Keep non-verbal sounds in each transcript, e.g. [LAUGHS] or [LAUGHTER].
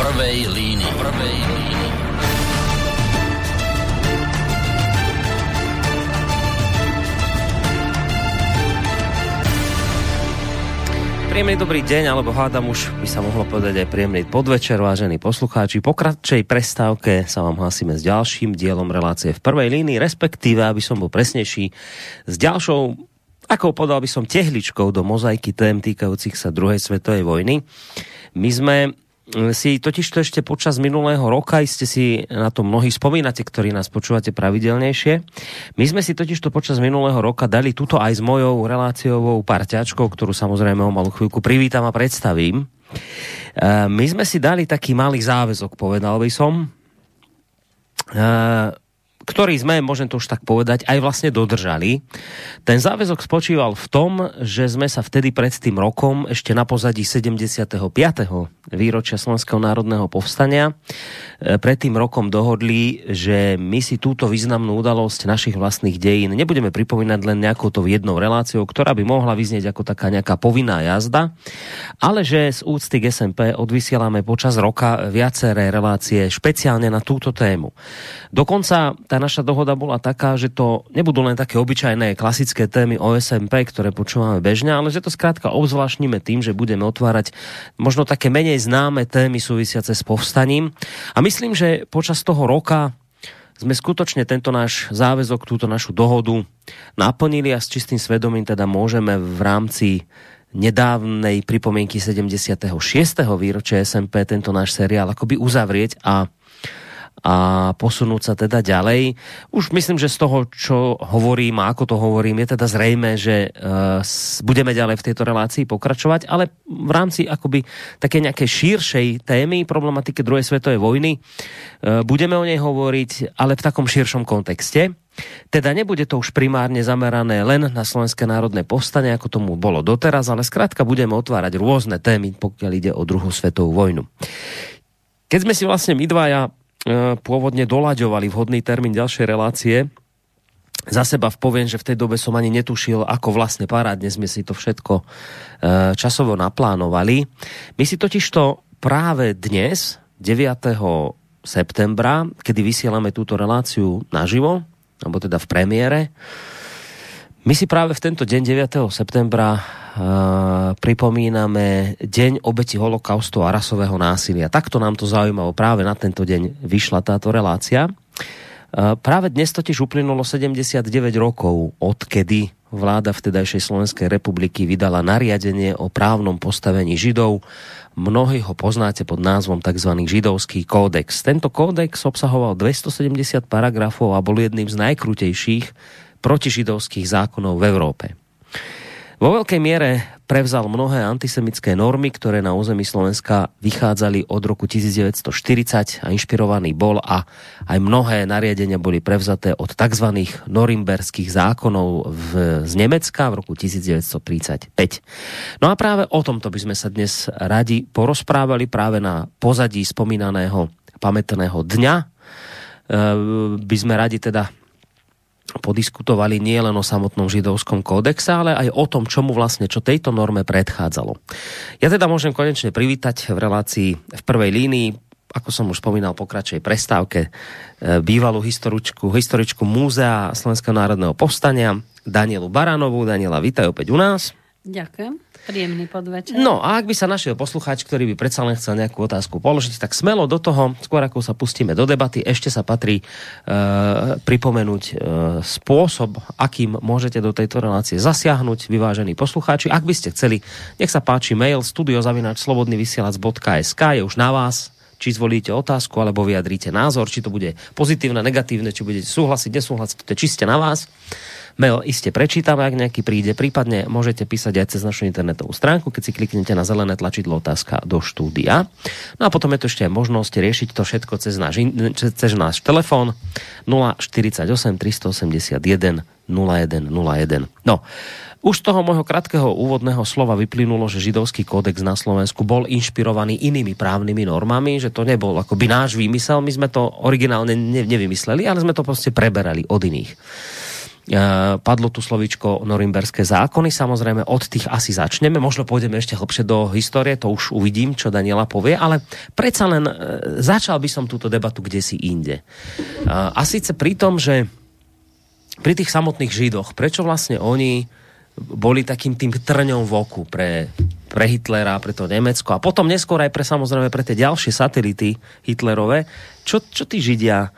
prvej línii. Prvej línii. Príjemný dobrý deň, alebo hádam už by sa mohlo povedať aj príjemný podvečer, vážení poslucháči. Po kratšej prestávke sa vám hlasíme s ďalším dielom relácie v prvej línii, respektíve, aby som bol presnejší, s ďalšou, ako podal by som, tehličkou do mozaiky tém týkajúcich sa druhej svetovej vojny. My sme si totiž to ešte počas minulého roka, iste si na to mnohí spomínate, ktorí nás počúvate pravidelnejšie. My sme si totiž to počas minulého roka dali túto aj s mojou reláciovou parťačkou, ktorú samozrejme o malú chvíľku privítam a predstavím. E, my sme si dali taký malý záväzok, povedal by som, e, ktorý sme, môžem to už tak povedať, aj vlastne dodržali. Ten záväzok spočíval v tom, že sme sa vtedy pred tým rokom, ešte na pozadí 75. výročia Slovenského národného povstania, e, pred tým rokom dohodli, že my si túto významnú udalosť našich vlastných dejín nebudeme pripomínať len nejakou to jednou reláciou, ktorá by mohla vyznieť ako taká nejaká povinná jazda, ale že z úcty k SMP odvysielame počas roka viaceré relácie špeciálne na túto tému. Dokonca tá naša dohoda bola taká, že to nebudú len také obyčajné klasické témy OSMP, ktoré počúvame bežne, ale že to skrátka obzvláštnime tým, že budeme otvárať možno také menej známe témy súvisiace s povstaním. A myslím, že počas toho roka sme skutočne tento náš záväzok, túto našu dohodu naplnili a s čistým svedomím teda môžeme v rámci nedávnej pripomienky 76. výročia SMP tento náš seriál akoby uzavrieť a a posunúť sa teda ďalej. Už myslím, že z toho, čo hovorím a ako to hovorím, je teda zrejme, že uh, budeme ďalej v tejto relácii pokračovať, ale v rámci akoby také nejakej širšej témy problematike druhej svetovej vojny uh, budeme o nej hovoriť, ale v takom širšom kontexte. Teda nebude to už primárne zamerané len na Slovenské národné povstanie, ako tomu bolo doteraz, ale skrátka budeme otvárať rôzne témy, pokiaľ ide o druhú svetovú vojnu. Keď sme si vlastne my dvaja pôvodne doľaďovali vhodný termín ďalšej relácie. Za seba poviem, že v tej dobe som ani netušil, ako vlastne parádne sme si to všetko e, časovo naplánovali. My si totiž to práve dnes, 9. septembra, kedy vysielame túto reláciu naživo, alebo teda v premiére, my si práve v tento deň 9. septembra uh, pripomíname Deň obeti holokaustu a rasového násilia. Takto nám to zaujímalo. Práve na tento deň vyšla táto relácia. Uh, práve dnes totiž uplynulo 79 rokov, odkedy vláda vtedajšej Slovenskej republiky vydala nariadenie o právnom postavení Židov. Mnohí ho poznáte pod názvom tzv. židovský kódex. Tento kódex obsahoval 270 paragrafov a bol jedným z najkrutejších protižidovských zákonov v Európe. Vo veľkej miere prevzal mnohé antisemické normy, ktoré na území Slovenska vychádzali od roku 1940 a inšpirovaný bol a aj mnohé nariadenia boli prevzaté od tzv. norimberských zákonov v, z Nemecka v roku 1935. No a práve o tomto by sme sa dnes radi porozprávali práve na pozadí spomínaného pamätného dňa. E, by sme radi teda podiskutovali nie len o samotnom židovskom kódexe, ale aj o tom, čomu vlastne, čo tejto norme predchádzalo. Ja teda môžem konečne privítať v relácii v prvej línii, ako som už spomínal po kratšej prestávke, e, bývalú historičku, historičku Múzea Slovenského národného povstania, Danielu Baránovú. Daniela, vítaj opäť u nás. Ďakujem. Príjemný podvečer. No a ak by sa našiel poslucháč, ktorý by predsa len chcel nejakú otázku položiť, tak smelo do toho, skôr ako sa pustíme do debaty, ešte sa patrí e, pripomenúť e, spôsob, akým môžete do tejto relácie zasiahnuť, vyvážení poslucháči. Ak by ste chceli, nech sa páči mail studiozavinač.slobodnyvysielac.sk je už na vás, či zvolíte otázku, alebo vyjadríte názor, či to bude pozitívne, negatívne, či budete súhlasiť, nesúhlasiť, to je čiste na vás. Mail iste prečítame, ak nejaký príde. Prípadne môžete písať aj cez našu internetovú stránku, keď si kliknete na zelené tlačidlo otázka do štúdia. No a potom je tu ešte možnosť riešiť to všetko cez náš, cez náš telefón 048 381 0101. No, už z toho môjho krátkeho úvodného slova vyplynulo, že židovský kódex na Slovensku bol inšpirovaný inými právnymi normami, že to nebol akoby náš výmysel, my sme to originálne nevymysleli, ale sme to proste preberali od iných. Padlo tu slovičko norimberské zákony, samozrejme od tých asi začneme, možno pôjdeme ešte hlbšie do histórie, to už uvidím, čo Daniela povie, ale predsa len e, začal by som túto debatu kde si inde. A síce pri tom, že pri tých samotných Židoch, prečo vlastne oni boli takým tým trňom v oku pre, pre Hitlera, pre to Nemecko a potom neskôr aj pre samozrejme pre tie ďalšie satelity Hitlerové. Čo, čo tí Židia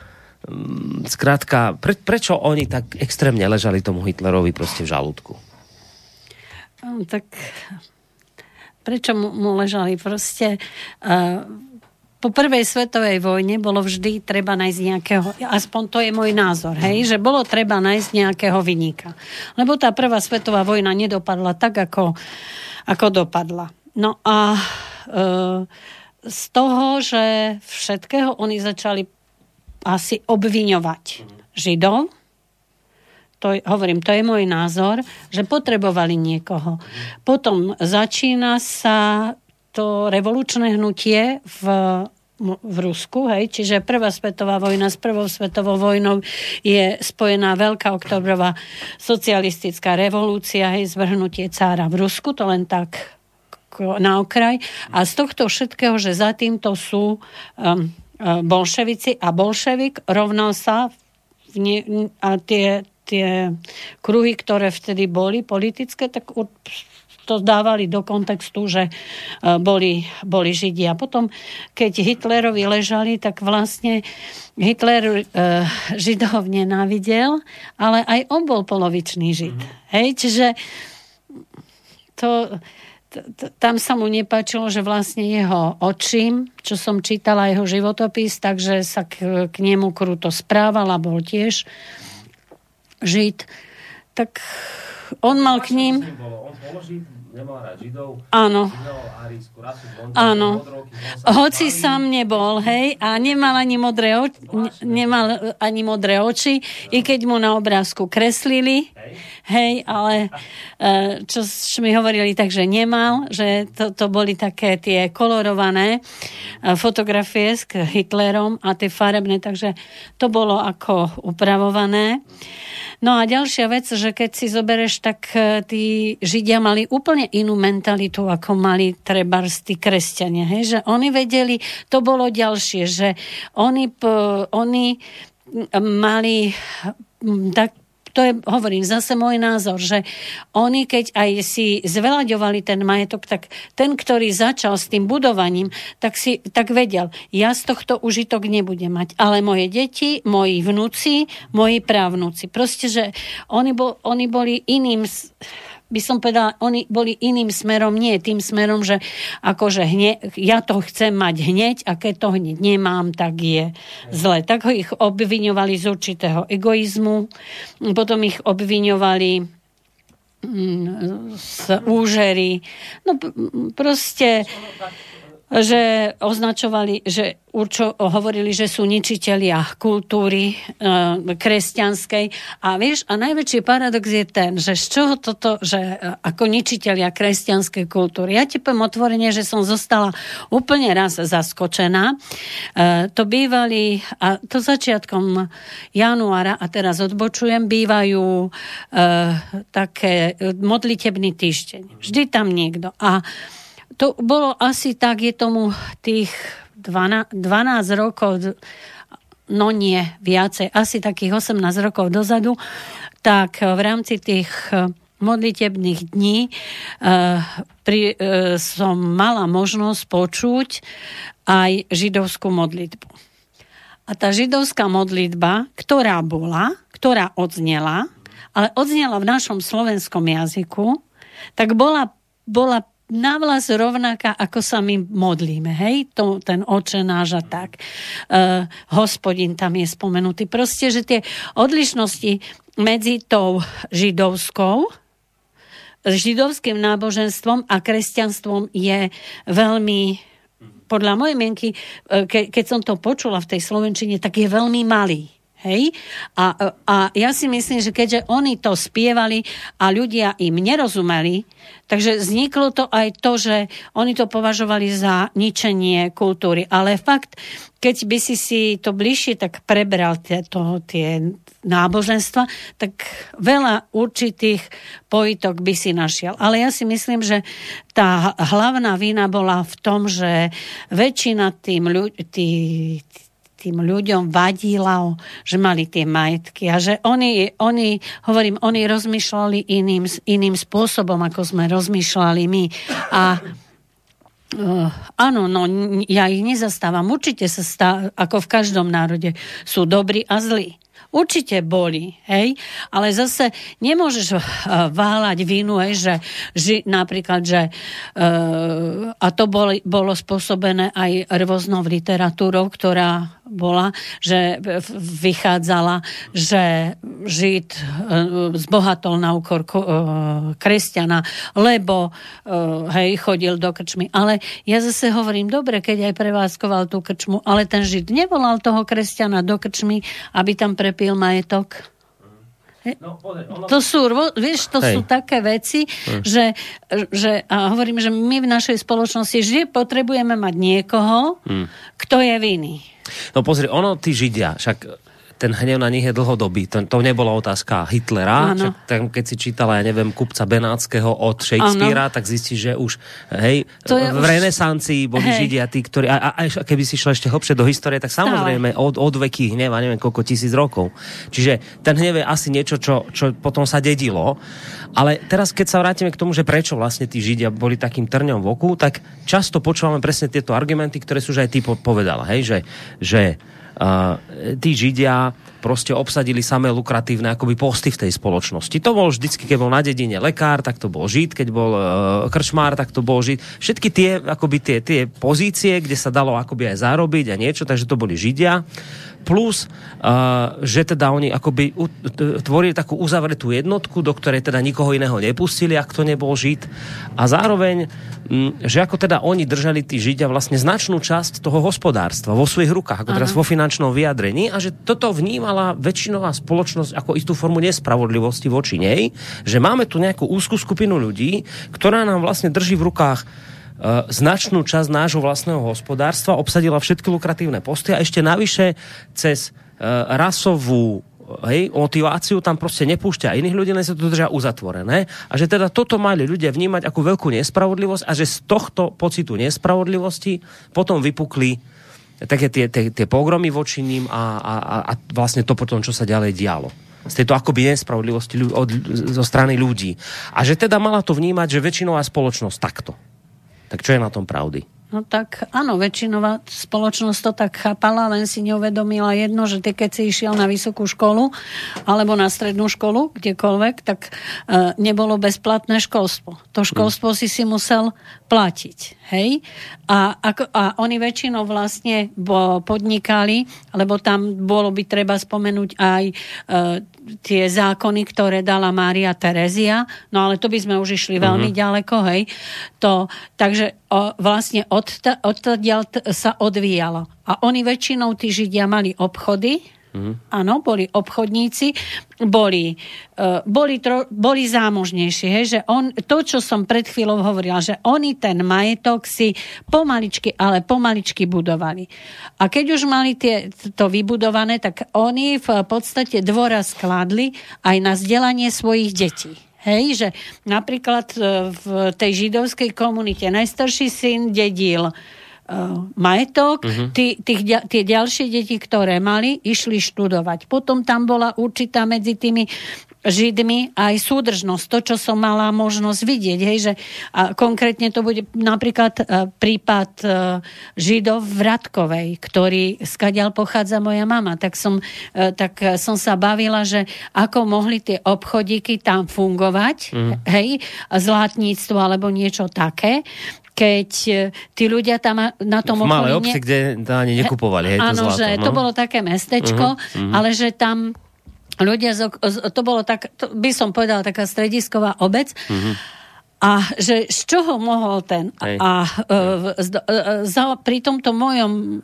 zkrátka, pre, prečo oni tak extrémne ležali tomu Hitlerovi proste v žalúdku? No, tak prečo mu, ležali? Proste uh, po prvej svetovej vojne bolo vždy treba nájsť nejakého, aspoň to je môj názor, hej, že bolo treba nájsť nejakého vynika. Lebo tá prvá svetová vojna nedopadla tak, ako, ako dopadla. No a uh, z toho, že všetkého oni začali asi obviňovať Židov. To, hovorím, to je môj názor, že potrebovali niekoho. Potom začína sa to revolučné hnutie v v Rusku, hej, čiže prvá svetová vojna s prvou svetovou vojnou je spojená veľká oktobrová socialistická revolúcia, hej, zvrhnutie cára v Rusku, to len tak na okraj. A z tohto všetkého, že za týmto sú um, bolševici a bolševik rovnal sa v ne, a tie, tie kruhy, ktoré vtedy boli politické, tak to dávali do kontextu, že e, boli, boli Židia. Potom, keď Hitlerovi ležali, tak vlastne Hitler e, Židov nenávidel, ale aj on bol polovičný Žid. Mm-hmm. Hej, čiže to, tam sa mu nepáčilo, že vlastne jeho očím, čo som čítala jeho životopis, takže sa k, k nemu kruto správal a bol tiež žid. Tak on mal k ním... On nemal rád Židov. Áno. Áno. Hoci sám nebol, hej, a nemal ani modré, oči, nemal ani modré oči, i keď mu na obrázku kreslili, hej, ale e, čo, mi hovorili, takže nemal, že to, to boli také tie kolorované e, fotografie s Hitlerom a tie farebné, takže to bolo ako upravované. No a ďalšia vec, že keď si zobereš, tak e, tí Židia mali úplne inú mentalitu, ako mali treba tí kresťania. Hej? Že oni vedeli, to bolo ďalšie, že oni, oni mali tak to je, hovorím, zase môj názor, že oni, keď aj si zvelaďovali ten majetok, tak ten, ktorý začal s tým budovaním, tak si tak vedel, ja z tohto užitok nebudem mať, ale moje deti, moji vnúci, moji právnúci. Proste, že oni, bol, oni boli iným by som povedala, oni boli iným smerom, nie tým smerom, že akože hne, ja to chcem mať hneď a keď to hneď nemám, tak je zle. Tak ho ich obviňovali z určitého egoizmu, potom ich obviňovali mm, z úžery. No proste že označovali, že určo, hovorili, že sú ničitelia kultúry e, kresťanskej. A vieš, a najväčší paradox je ten, že z čoho toto, že e, ako ničitelia kresťanskej kultúry. Ja ti poviem otvorene, že som zostala úplne raz zaskočená. E, to bývali, a to začiatkom januára, a teraz odbočujem, bývajú e, také modlitebný týždeň. Vždy tam niekto. A to bolo asi tak, je tomu tých 12, 12 rokov, no nie, viacej, asi takých 18 rokov dozadu, tak v rámci tých eh, modlitebných dní uh, pri, som mala možnosť počuť aj židovskú modlitbu. A tá židovská modlitba, ktorá bola, ktorá odznela, ale odznela v našom slovenskom jazyku, tak bola, bola navlas rovnaká, ako sa my modlíme, hej, to, ten oče náš a tak. Uh, hospodin tam je spomenutý. Proste, že tie odlišnosti medzi tou židovskou, židovským náboženstvom a kresťanstvom je veľmi podľa mojej mienky, e, ke, keď som to počula v tej Slovenčine, tak je veľmi malý. Hej? A, a ja si myslím, že keďže oni to spievali a ľudia im nerozumeli, takže vzniklo to aj to, že oni to považovali za ničenie kultúry. Ale fakt, keď by si si to bližšie tak prebral tie, to, tie náboženstva, tak veľa určitých pojitok by si našiel. Ale ja si myslím, že tá hlavná vina bola v tom, že väčšina tým ľudí, tým ľuďom vadila, že mali tie majetky a že oni, oni hovorím, oni rozmýšľali iným, iným spôsobom, ako sme rozmýšľali my. A Uh, áno, no ja ich nezastávam. Určite sa stá, ako v každom národe, sú dobrí a zlí. Určite boli, hej, ale zase nemôžeš uh, váľať vinu, hej, že, že napríklad, že uh, a to boli, bolo spôsobené aj rôznou literatúrou, ktorá bola, že vychádzala, že Žid e, zbohatol na úkor e, kresťana, lebo e, hej, chodil do krčmy. Ale ja zase hovorím, dobre, keď aj prevádzkoval tú krčmu, ale ten Žid nevolal toho kresťana do krčmy, aby tam prepil majetok. No. To sú, vieš, to Hej. sú také veci, hm. že, že a hovorím, že my v našej spoločnosti vždy potrebujeme mať niekoho, hm. kto je vinný. No pozri, ono, tí Židia, však ten hnev na nich je dlhodobý. To, to nebola otázka Hitlera. Čak, tam, keď si čítala, ja neviem, kupca Benátskeho od Shakespearea, ano. tak zistíš, že už hej, to v už... renesancii boli hej. Židia tí, ktorí... A, a, a keby si šla ešte hlbšie do histórie, tak samozrejme od, od veky hnev, neviem koľko tisíc rokov. Čiže ten hnev je asi niečo, čo, čo potom sa dedilo. Ale teraz, keď sa vrátime k tomu, že prečo vlastne tí Židia boli takým trňom v oku, tak často počúvame presne tieto argumenty, ktoré sú už aj ty povedala, hej, že, že tí Židia proste obsadili samé lukratívne akoby posty v tej spoločnosti. To bol vždycky, keď bol na dedine lekár, tak to bol žid, keď bol uh, krčmár, tak to bol žid. Všetky tie, akoby tie, tie pozície, kde sa dalo akoby aj zarobiť a niečo, takže to boli Židia plus, uh, že teda oni akoby tvorili takú uzavretú jednotku, do ktorej teda nikoho iného nepustili, ak to nebol Žid. A zároveň, m, že ako teda oni držali tí Židia vlastne značnú časť toho hospodárstva vo svojich rukách, ako teraz vo finančnom vyjadrení a že toto vnímala väčšinová spoločnosť ako istú formu nespravodlivosti voči nej, že máme tu nejakú úzkú skupinu ľudí, ktorá nám vlastne drží v rukách značnú časť nášho vlastného hospodárstva, obsadila všetky lukratívne posty a ešte navyše cez e, rasovú hej, motiváciu tam proste nepúšťa iných ľudí, len sa to držia uzatvorené. A že teda toto mali ľudia vnímať ako veľkú nespravodlivosť a že z tohto pocitu nespravodlivosti potom vypukli také tie, tie, tie pogromy voči ním a, a, a vlastne to potom, čo sa ďalej dialo z tejto akoby nespravodlivosti od, zo strany ľudí. A že teda mala to vnímať, že väčšinová spoločnosť takto. Tak čo je na tom pravdy? No tak áno, väčšinová spoločnosť to tak chápala, len si neuvedomila jedno, že ty keď si išiel na vysokú školu alebo na strednú školu, kdekoľvek, tak e, nebolo bezplatné školstvo. To školstvo hmm. si si musel platiť. Hej? A, ako, a oni väčšinou vlastne podnikali, lebo tam bolo by treba spomenúť aj e, tie zákony, ktoré dala Mária Terezia, no ale to by sme už išli veľmi uh-huh. ďaleko, hej. To, takže o, vlastne od, odtiaľ sa odvíjalo. A oni väčšinou, tí Židia, mali obchody, Mm. Áno, boli obchodníci, boli, uh, boli, tro, boli zámožnejší. Hej, že on, to, čo som pred chvíľou hovorila, že oni ten majetok si pomaličky, ale pomaličky budovali. A keď už mali tie, to vybudované, tak oni v podstate dvora skladli aj na vzdelanie svojich detí. Hej, že napríklad e, v tej židovskej komunite najstarší syn dedil uh, uh, majetok, uh-huh. tí, tých, tie ďalšie deti, ktoré mali, išli študovať. Potom tam bola určitá medzi tými Židmi aj súdržnosť, to, čo som mala možnosť vidieť. Hej, že, a konkrétne to bude napríklad uh, prípad uh, Židov v Radkovej, ktorý, skadiaľ pochádza moja mama, tak som, uh, tak som sa bavila, že ako mohli tie obchodíky tam fungovať, mm. hej, zlátníctvo alebo niečo také, keď e, tí ľudia tam na tom v malej obci, kde to ani nekupovali. Hej, áno, to že no? to bolo také mestečko, uh-huh, uh-huh. ale že tam ľudia, z, to bolo tak, to by som povedala taká stredisková obec, uh-huh. A že z čoho mohol ten... Hej. A uh, z, uh, za, pri tomto mojom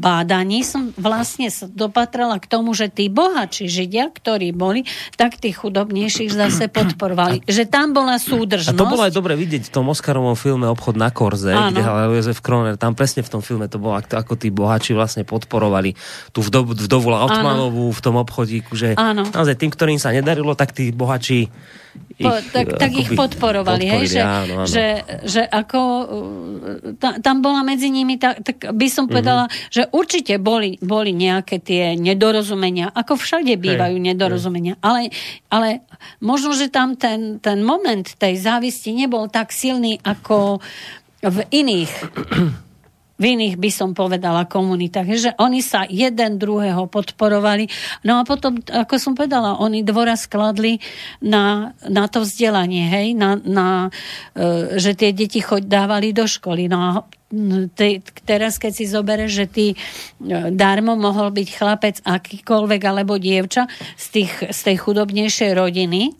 bádaní som vlastne sa dopatrala k tomu, že tí bohači Židia, ktorí boli, tak tých chudobnejších zase [CLEARS THROAT] podporovali. Že tam bola súdržnosť. A to bolo aj dobre vidieť v tom Oscarovom filme Obchod na Korze, Áno. kde hral Jozef Kroner. Tam presne v tom filme to bolo, ako, tí bohači vlastne podporovali tú vdovu, vdovu Altmanovú v tom obchodíku, že Áno. naozaj tým, ktorým sa nedarilo, tak tí bohači po, tak, tak ich podporovali, hej, že, áno, áno. Že, že ako ta, tam bola medzi nimi, tak, tak by som mhm. povedala, mm-hmm. že určite boli, boli nejaké tie nedorozumenia, ako všade bývajú hej, nedorozumenia, hej. Ale, ale možno, že tam ten, ten moment tej závisti nebol tak silný ako v iných v iných by som povedala komunitách, že oni sa jeden druhého podporovali. No a potom, ako som povedala, oni dvora skladli na, na to vzdelanie, hej, na, na, e, že tie deti choď dávali do školy. No a te, teraz, keď si zoberieš, že ty e, darmo mohol byť chlapec akýkoľvek alebo dievča z, tých, z tej chudobnejšej rodiny e,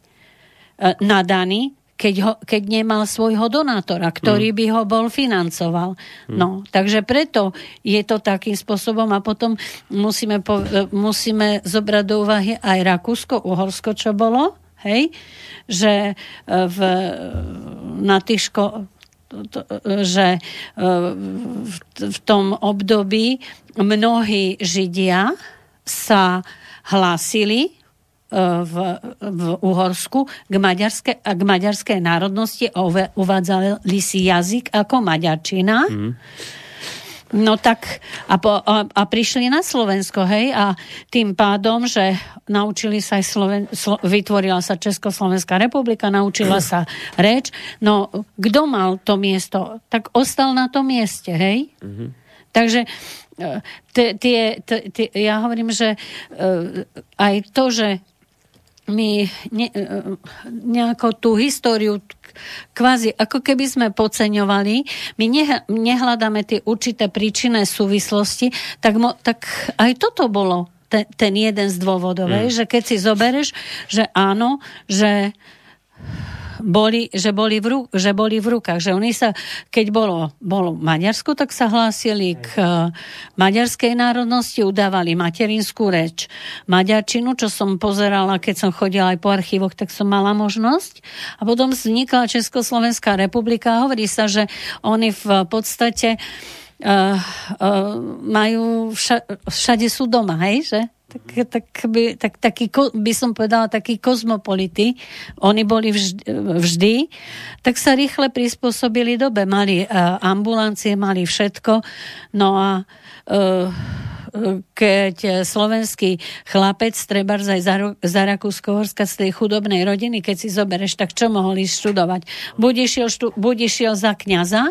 nadaný, keď, ho, keď nemal svojho donátora, ktorý mm. by ho bol financoval. Mm. No, takže preto je to takým spôsobom a potom musíme, po, musíme zobrať do úvahy aj Rakúsko, Uhorsko, čo bolo, hej, že e, v, na tých ško- to, že e, v, v tom období mnohí Židia sa hlásili v, v Uhorsku k, maďarske, k maďarskej národnosti uvádzali si jazyk ako maďarčina. Mm. No tak a, po, a, a prišli na Slovensko, hej, a tým pádom, že naučili sa aj Sloven, Slo, vytvorila sa Československá republika, naučila sa reč, no kto mal to miesto, tak ostal na tom mieste, hej. Mm-hmm. Takže e, tie, tie, ja hovorím, že e, aj to, že my ne, e, nejako tú históriu kvázi, ako keby sme podceňovali, my nehľadáme tie určité príčinné súvislosti, tak, mo, tak aj toto bolo ten, ten jeden z dôvodov, mm. že keď si zobereš, že áno, že boli, že, boli v, ru, že boli v rukách. Že oni sa, keď bolo, bolo Maďarsko, tak sa hlásili k uh, maďarskej národnosti, udávali materinskú reč. Maďarčinu, čo som pozerala, keď som chodila aj po archívoch, tak som mala možnosť. A potom vznikla Československá republika. Hovorí sa, že oni v podstate uh, uh, majú, vša, všade sú doma, hej, že? Tak, tak, by, tak, taký, by som povedala, takí kozmopolity, oni boli vždy, vždy, tak sa rýchle prispôsobili dobe. Mali uh, ambulancie, mali všetko. No a uh, keď slovenský chlapec, treba aj za, za Rakúsko-Horska z tej chudobnej rodiny, keď si zobereš, tak čo mohol ísť študovať? Buď išiel, štú, buď išiel za kňaza,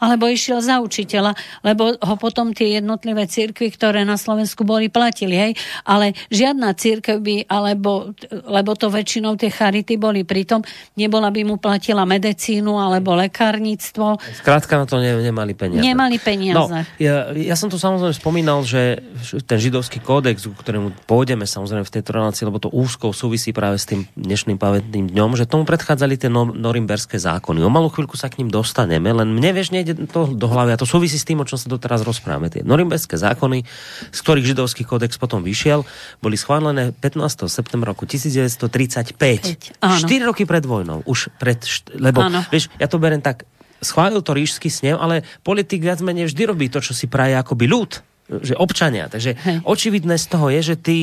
alebo išiel za učiteľa, lebo ho potom tie jednotlivé církvy, ktoré na Slovensku boli, platili, hej. Ale žiadna církev by, alebo, lebo to väčšinou tie charity boli pritom, nebola by mu platila medicínu alebo lekárnictvo. Skrátka na to ne, nemali peniaze. Nemali peniaze. No, ja, ja som tu samozrejme spomínal, že ten židovský kódex, ku ktorému pôjdeme samozrejme v tejto relácii, lebo to úzkou súvisí práve s tým dnešným pamätným dňom, že tomu predchádzali tie norimberské zákony. O malú chvíľku sa k ním dostaneme, len mne vieš, nejde to do hlavy a to súvisí s tým, o čom sa doteraz rozprávame. Tie norimberské zákony, z ktorých židovský kódex potom vyšiel, boli schválené 15. septembra roku 1935. 4 roky pred vojnou. Už pred, lebo, áno. vieš, ja to berem tak, schválil to ríšsky snem, ale politik viac menej vždy robí to, čo si praje akoby ľud, že občania. Takže Hej. očividné z toho je, že tí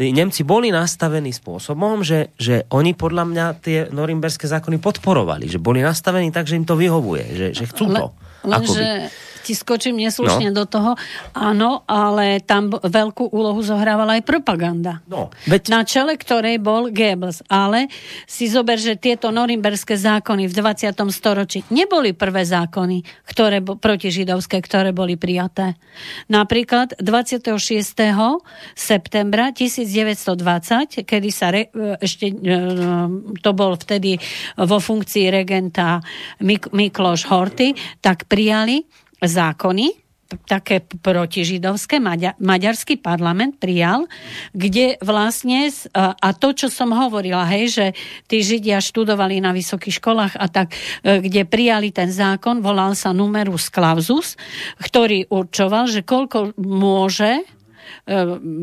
Nemci boli nastavení spôsobom, že, že oni podľa mňa tie norimberské zákony podporovali, že boli nastavení tak, že im to vyhovuje, že, že chcú to. Le, lenže ti skočím neslušne no. do toho. Áno, ale tam veľkú úlohu zohrávala aj propaganda. No, veď... Na čele ktorej bol Goebbels. Ale si zober, že tieto norimberské zákony v 20. storočí neboli prvé zákony ktoré, protižidovské, ktoré boli prijaté. Napríklad 26. septembra 1920, kedy sa re, ešte e, to bol vtedy vo funkcii regenta Mik- Mikloš Horty, tak prijali zákony, také protižidovské. Maďa, maďarský parlament prijal, kde vlastne, a to, čo som hovorila, hej, že tí Židia študovali na vysokých školách a tak, e, kde prijali ten zákon, volal sa numerus clausus, ktorý určoval, že koľko môže e,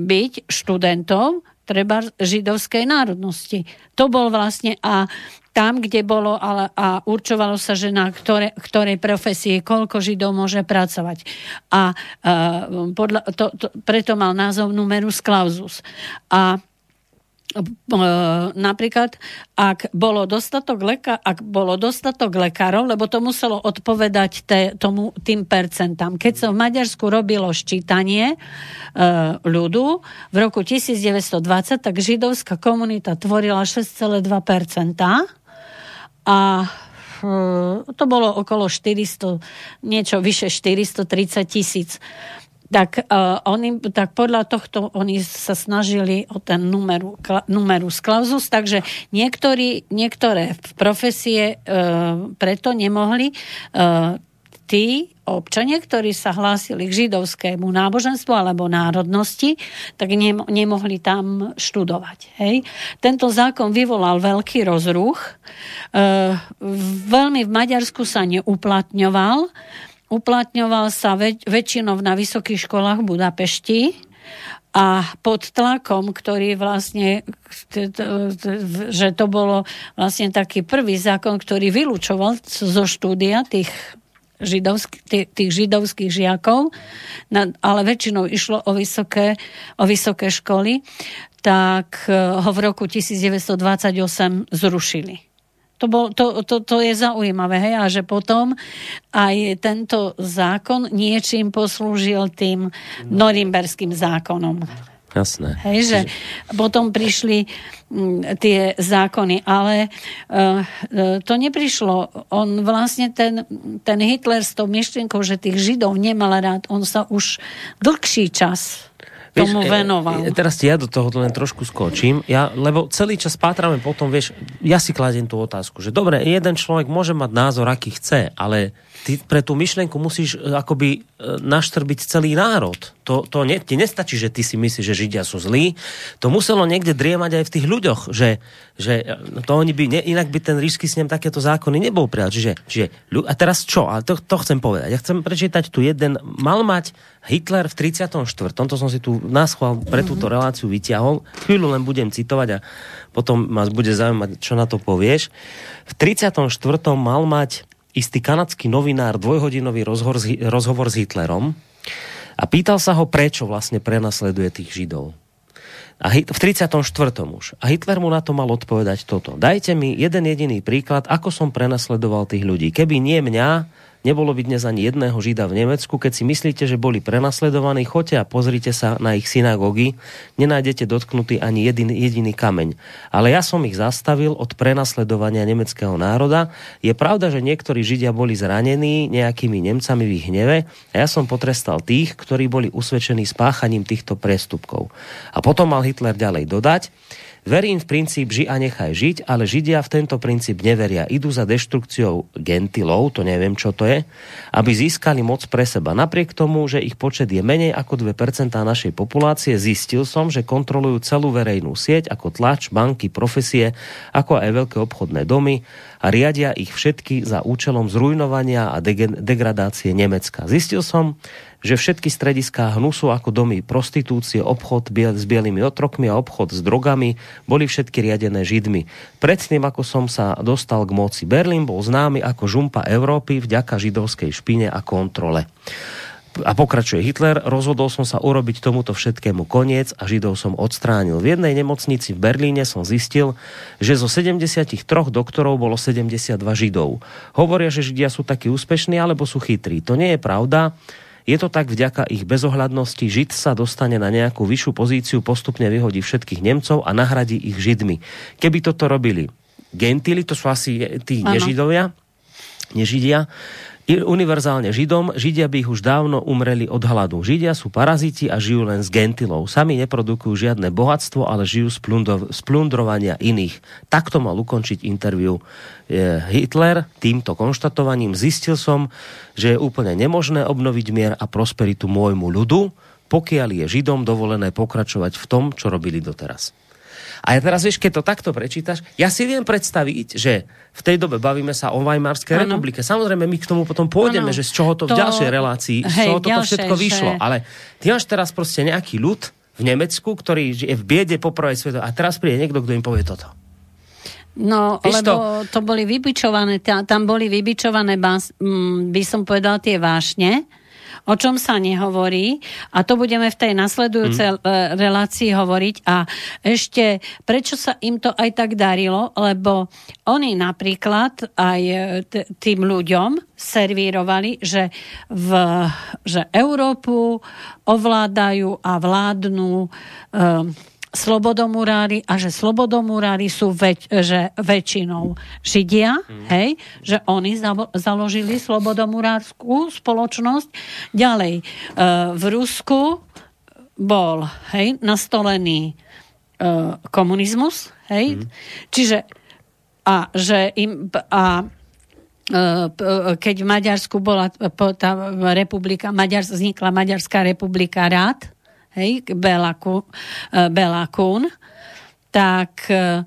byť študentov treba židovskej národnosti. To bol vlastne a tam, kde bolo ale, a určovalo sa, že na ktoré, ktorej profesie koľko židov môže pracovať. A, a podľa, to, to, preto mal názov numerus clausus. A E, napríklad, ak bolo dostatok, leka, ak bolo dostatok lekárov, lebo to muselo odpovedať te, tomu, tým percentám. Keď sa v Maďarsku robilo ščítanie e, ľudu v roku 1920, tak židovská komunita tvorila 6,2% a e, to bolo okolo 400, niečo vyše 430 tisíc. Tak, uh, oni, tak podľa tohto oni sa snažili o ten numeru, kla, numerus clausus, takže niektorí, niektoré profesie uh, preto nemohli uh, tí občania, ktorí sa hlásili k židovskému náboženstvu alebo národnosti, tak ne, nemohli tam študovať. Hej. Tento zákon vyvolal veľký rozruch. E, veľmi v Maďarsku sa neuplatňoval uplatňoval sa väč- väčšinou na vysokých školách v Budapešti a pod tlakom, ktorý vlastne, že to bolo vlastne taký prvý zákon, ktorý vylúčoval zo štúdia tých židovských, tých, židovských žiakov, ale väčšinou išlo o vysoké, o vysoké školy, tak eh, ho v roku 1928 zrušili. To, bol, to, to, to je zaujímavé, hej, a že potom aj tento zákon niečím poslúžil tým norimberským zákonom. Jasné. Hej, že potom prišli mm, tie zákony, ale uh, to neprišlo. On vlastne ten, ten Hitler s tou myšlienkou, že tých Židov nemal rád, on sa už dlhší čas tomu vieš, venoval. E, teraz ja do toho len trošku skočím, ja, lebo celý čas pátrame potom, vieš, ja si kladiem tú otázku, že dobre, jeden človek môže mať názor, aký chce, ale ty pre tú myšlienku musíš e, akoby e, naštrbiť celý národ. To, to ne, ti nestačí, že ty si myslíš, že Židia sú zlí. To muselo niekde driemať aj v tých ľuďoch, že, že to oni by, ne, inak by ten ríšsky snem takéto zákony nebol prijal. Čiže, čiže, a teraz čo? A to, to chcem povedať. Ja chcem prečítať tu jeden, mal mať Hitler v 34. To som si tu náschval pre túto mhm. reláciu vyťahol. Chvíľu len budem citovať a potom ma bude zaujímať, čo na to povieš. V 34. mal mať istý kanadský novinár dvojhodinový rozhovor s, rozhovor s Hitlerom a pýtal sa ho, prečo vlastne prenasleduje tých Židov. A v 34. už. A Hitler mu na to mal odpovedať toto. Dajte mi jeden jediný príklad, ako som prenasledoval tých ľudí. Keby nie mňa, Nebolo by dnes ani jedného žida v Nemecku. Keď si myslíte, že boli prenasledovaní, choďte a pozrite sa na ich synagógy. Nenájdete dotknutý ani jediný, jediný kameň. Ale ja som ich zastavil od prenasledovania nemeckého národa. Je pravda, že niektorí židia boli zranení nejakými Nemcami v ich hneve a ja som potrestal tých, ktorí boli usvedčení spáchaním týchto prestupkov. A potom mal Hitler ďalej dodať, Verím v princíp ži a nechaj žiť, ale Židia v tento princíp neveria. Idú za deštrukciou gentilov, to neviem čo to je, aby získali moc pre seba. Napriek tomu, že ich počet je menej ako 2% našej populácie, zistil som, že kontrolujú celú verejnú sieť ako tlač, banky, profesie, ako aj veľké obchodné domy a riadia ich všetky za účelom zrujnovania a degradácie Nemecka. Zistil som, že všetky strediská hnusu ako domy prostitúcie, obchod s bielými otrokmi a obchod s drogami boli všetky riadené Židmi. Predtým, ako som sa dostal k moci, Berlín bol známy ako žumpa Európy vďaka židovskej špine a kontrole. A pokračuje Hitler, rozhodol som sa urobiť tomuto všetkému koniec a Židov som odstránil. V jednej nemocnici v Berlíne som zistil, že zo 73 doktorov bolo 72 Židov. Hovoria, že Židia sú takí úspešní alebo sú chytrí. To nie je pravda. Je to tak vďaka ich bezohľadnosti, Žid sa dostane na nejakú vyššiu pozíciu, postupne vyhodí všetkých Nemcov a nahradí ich Židmi. Keby toto robili gentili, to sú asi tí ano. nežidovia, nežidia, univerzálne Židom, Židia by ich už dávno umreli od hladu. Židia sú paraziti a žijú len z gentilov. Sami neprodukujú žiadne bohatstvo, ale žijú z, plundro- z plundrovania iných. Takto mal ukončiť interviu Hitler. Týmto konštatovaním zistil som, že je úplne nemožné obnoviť mier a prosperitu môjmu ľudu, pokiaľ je Židom dovolené pokračovať v tom, čo robili doteraz. A ja teraz vieš, keď to takto prečítaš, ja si viem predstaviť, že v tej dobe bavíme sa o Weimarskej ano. republike. Samozrejme, my k tomu potom pôjdeme, ano. že z čoho to, to v ďalšej relácii, hej, z čoho toto všetko že... vyšlo. Ale ty máš teraz proste nejaký ľud v Nemecku, ktorý je v biede po prvej svetovej a teraz príde niekto, kto im povie toto. No, Víš lebo to? to boli vybičované, tam boli vybičované, by som povedala, tie vášne, o čom sa nehovorí a to budeme v tej nasledujúcej mm. relácii hovoriť a ešte prečo sa im to aj tak darilo, lebo oni napríklad aj e, tým ľuďom servírovali, že, v, že Európu ovládajú a vládnu e, slobodomurári a že slobodomurári sú väč, že väčšinou Židia, mm. hej, že oni založili slobodomurárskú spoločnosť. Ďalej, e, v Rusku bol, hej, nastolený e, komunizmus, hej, mm. čiže a že im a e, keď v Maďarsku bola tá republika, Maďar, vznikla Maďarská republika rád, hej, Bela, Bela Kun, tak e,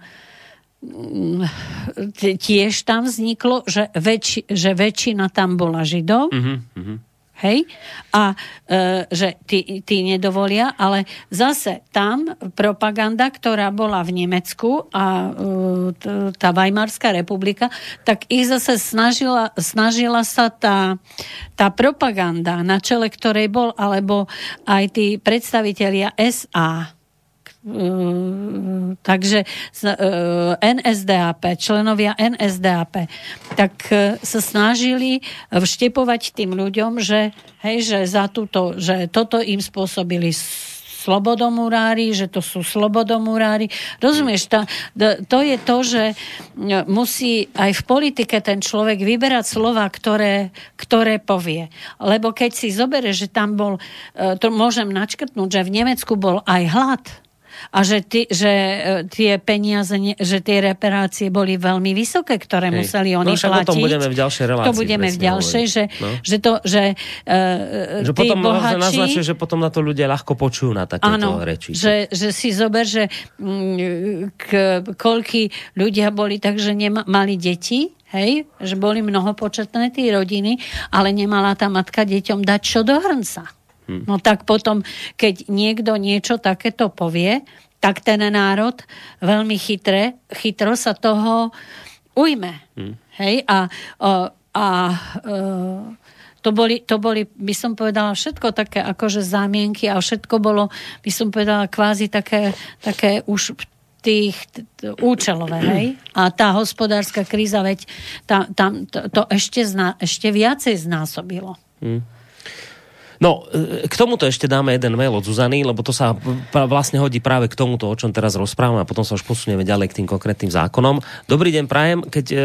tiež tam vzniklo, že, väč, že väčšina tam bola Židov. Uh-huh, Hej? A e, že tí, tí nedovolia, ale zase tam propaganda, ktorá bola v Nemecku a e, tá Weimarská republika, tak ich zase snažila, snažila sa tá, tá propaganda, na čele ktorej bol, alebo aj tí predstavitelia SA, takže NSDAP, členovia NSDAP, tak e, sa snažili vštepovať tým ľuďom, že, hej, že za túto, že toto im spôsobili slobodomurári, že to sú slobodomurári. Rozumieš, tá, to je to, že e, musí aj v politike ten človek vyberať slova, ktoré, ktoré povie. Lebo keď si zoberie, že tam bol, e, to môžem načkrtnúť, že v Nemecku bol aj hlad, a že, ty, že e, tie peniaze, že tie reparácie boli veľmi vysoké, ktoré Hej. museli oni no, platiť. to budeme v ďalšej relácii. To budeme v ďalšej, že, no. že to, že, uh, že potom bohači, naznačuje, že potom na to ľudia ľahko počujú na takéto áno, reči. Že, že si zober, že mm, k, koľky ľudia boli tak, že nemali deti, hej, že boli mnohopočetné tí rodiny, ale nemala tá matka deťom dať čo do hrnca. Hm. No tak potom, keď niekto niečo takéto povie, tak ten národ veľmi chytre, chytro sa toho ujme. Hm. Hej? A, a, a to boli, to boli, by som povedala, všetko také akože zámienky a všetko bolo, by som povedala, kvázi také, také už tých t- t- účelové, [CLEARS THROAT] hej? A tá hospodárska kríza, veď tá, tam to, to ešte, zna, ešte viacej znásobilo. Hmm. No, e, k tomuto ešte dáme jeden mail od Zuzany, lebo to sa vlastne hodí práve k tomuto, o čom teraz rozprávame a potom sa už posunieme ďalej k tým konkrétnym zákonom. Dobrý deň, Prajem. Keď e,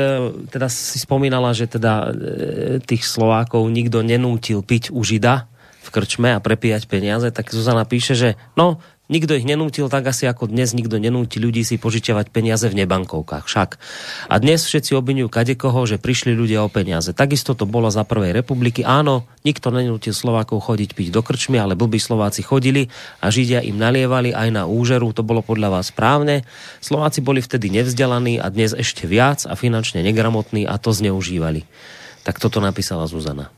teda si spomínala, že teda e, tých Slovákov nikto nenútil piť u Žida v krčme a prepíjať peniaze, tak Zuzana píše, že no, Nikto ich nenútil tak asi ako dnes nikto nenúti ľudí si požičiavať peniaze v nebankovkách. Však. A dnes všetci obvinujú kadekoho, že prišli ľudia o peniaze. Takisto to bolo za prvej republiky. Áno, nikto nenútil Slovákov chodiť piť do krčmy, ale blbí Slováci chodili a Židia im nalievali aj na úžeru. To bolo podľa vás správne. Slováci boli vtedy nevzdelaní a dnes ešte viac a finančne negramotní a to zneužívali. Tak toto napísala Zuzana.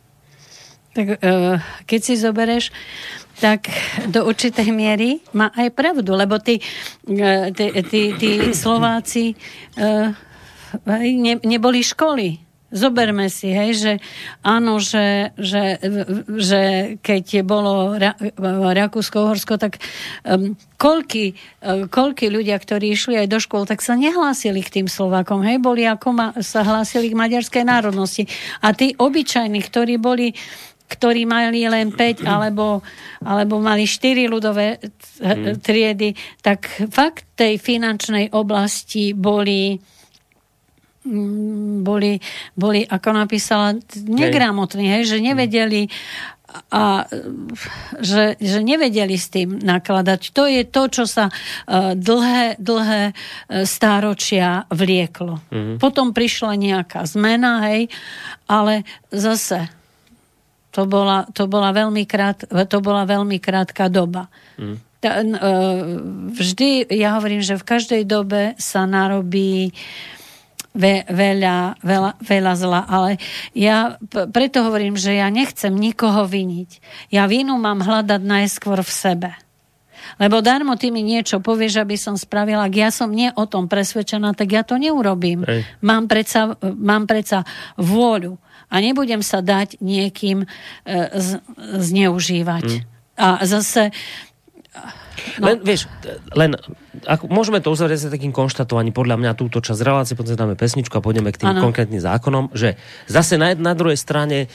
Tak e, keď si zobereš, tak do určitej miery má aj pravdu, lebo tí, e, tí, tí, tí Slováci e, ne, neboli školy. Zoberme si, hej, že áno, že, že, že keď bolo Rakúsko-Horsko, tak um, koľky, koľky ľudia, ktorí išli aj do škôl, tak sa nehlásili k tým Slovákom, hej, boli ako ma, sa hlásili k maďarskej národnosti. A tí obyčajní, ktorí boli ktorí mali len 5 [CLEARS THROAT] alebo, alebo mali 4 ľudové hmm. triedy, tak fakt tej finančnej oblasti boli mm, boli, boli, ako napísala, negramotní, hej, že nevedeli a že, že nevedeli s tým nakladať. To je to, čo sa uh, dlhé, dlhé uh, stáročia vlieklo. Mm-hmm. Potom prišla nejaká zmena, hej, ale zase to bola, to bola, veľmi, krát, to bola veľmi krátka doba. Mm. Ta, uh, vždy, ja hovorím, že v každej dobe sa narobí ve, veľa, veľa, veľa zla. Ale ja preto hovorím, že ja nechcem nikoho viniť. Ja vinu mám hľadať najskôr v sebe. Lebo darmo ty mi niečo povieš, aby som spravila, ak ja som nie o tom presvedčená, tak ja to neurobím. Mám predsa, mám predsa vôľu a nebudem sa dať niekým e, z, zneužívať. Mm. A zase... No. Len, vieš, len ako, môžeme to uzavrieť sa takým konštatovaním, podľa mňa túto časť relácie, potom dáme pesničku a pôjdeme k tým ano. konkrétnym zákonom, že zase na, na druhej strane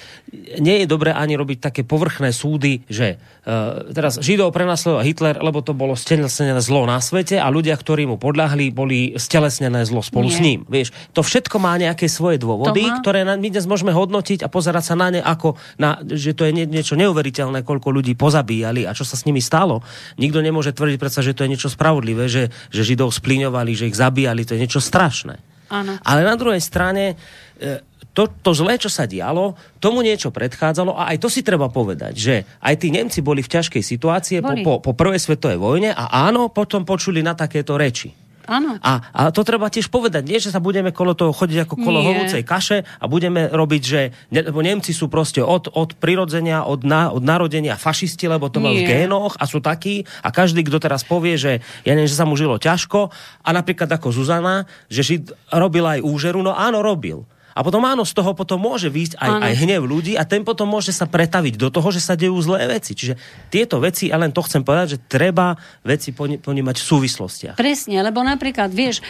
nie je dobré ani robiť také povrchné súdy, že uh, teraz Židov prenasledoval Hitler, lebo to bolo stelesnené zlo na svete a ľudia, ktorí mu podľahli, boli stelesnené zlo spolu nie. s ním. Vieš, to všetko má nejaké svoje dôvody, ktoré my dnes môžeme hodnotiť a pozerať sa na ne ako na, že to je nie, niečo neuveriteľné, koľko ľudí pozabíjali a čo sa s nimi stalo. Nikto nemôže tvrdiť predsa, že to je niečo spravodlivé, že, že Židov splíňovali, že ich zabíjali, to je niečo strašné. Áno. Ale na druhej strane e, to, to zlé, čo sa dialo, tomu niečo predchádzalo a aj to si treba povedať, že aj tí Nemci boli v ťažkej situácii po, po, po prvej svetovej vojne a áno, potom počuli na takéto reči. Áno. A, a to treba tiež povedať, nie, že sa budeme kolo toho chodiť ako kolo hovúcej kaše a budeme robiť, že ne, lebo Nemci sú proste od, od prirodzenia, od, na, od narodenia fašisti, lebo to má v génoch a sú takí. A každý, kto teraz povie, že ja neviem, že sa mu žilo ťažko a napríklad ako Zuzana, že Žid robil aj úžeru, no áno, robil. A potom áno, z toho potom môže výjsť aj, aj hnev ľudí a ten potom môže sa pretaviť do toho, že sa dejú zlé veci. Čiže tieto veci, a len to chcem povedať, že treba veci ponímať v súvislostiach. Presne, lebo napríklad, vieš,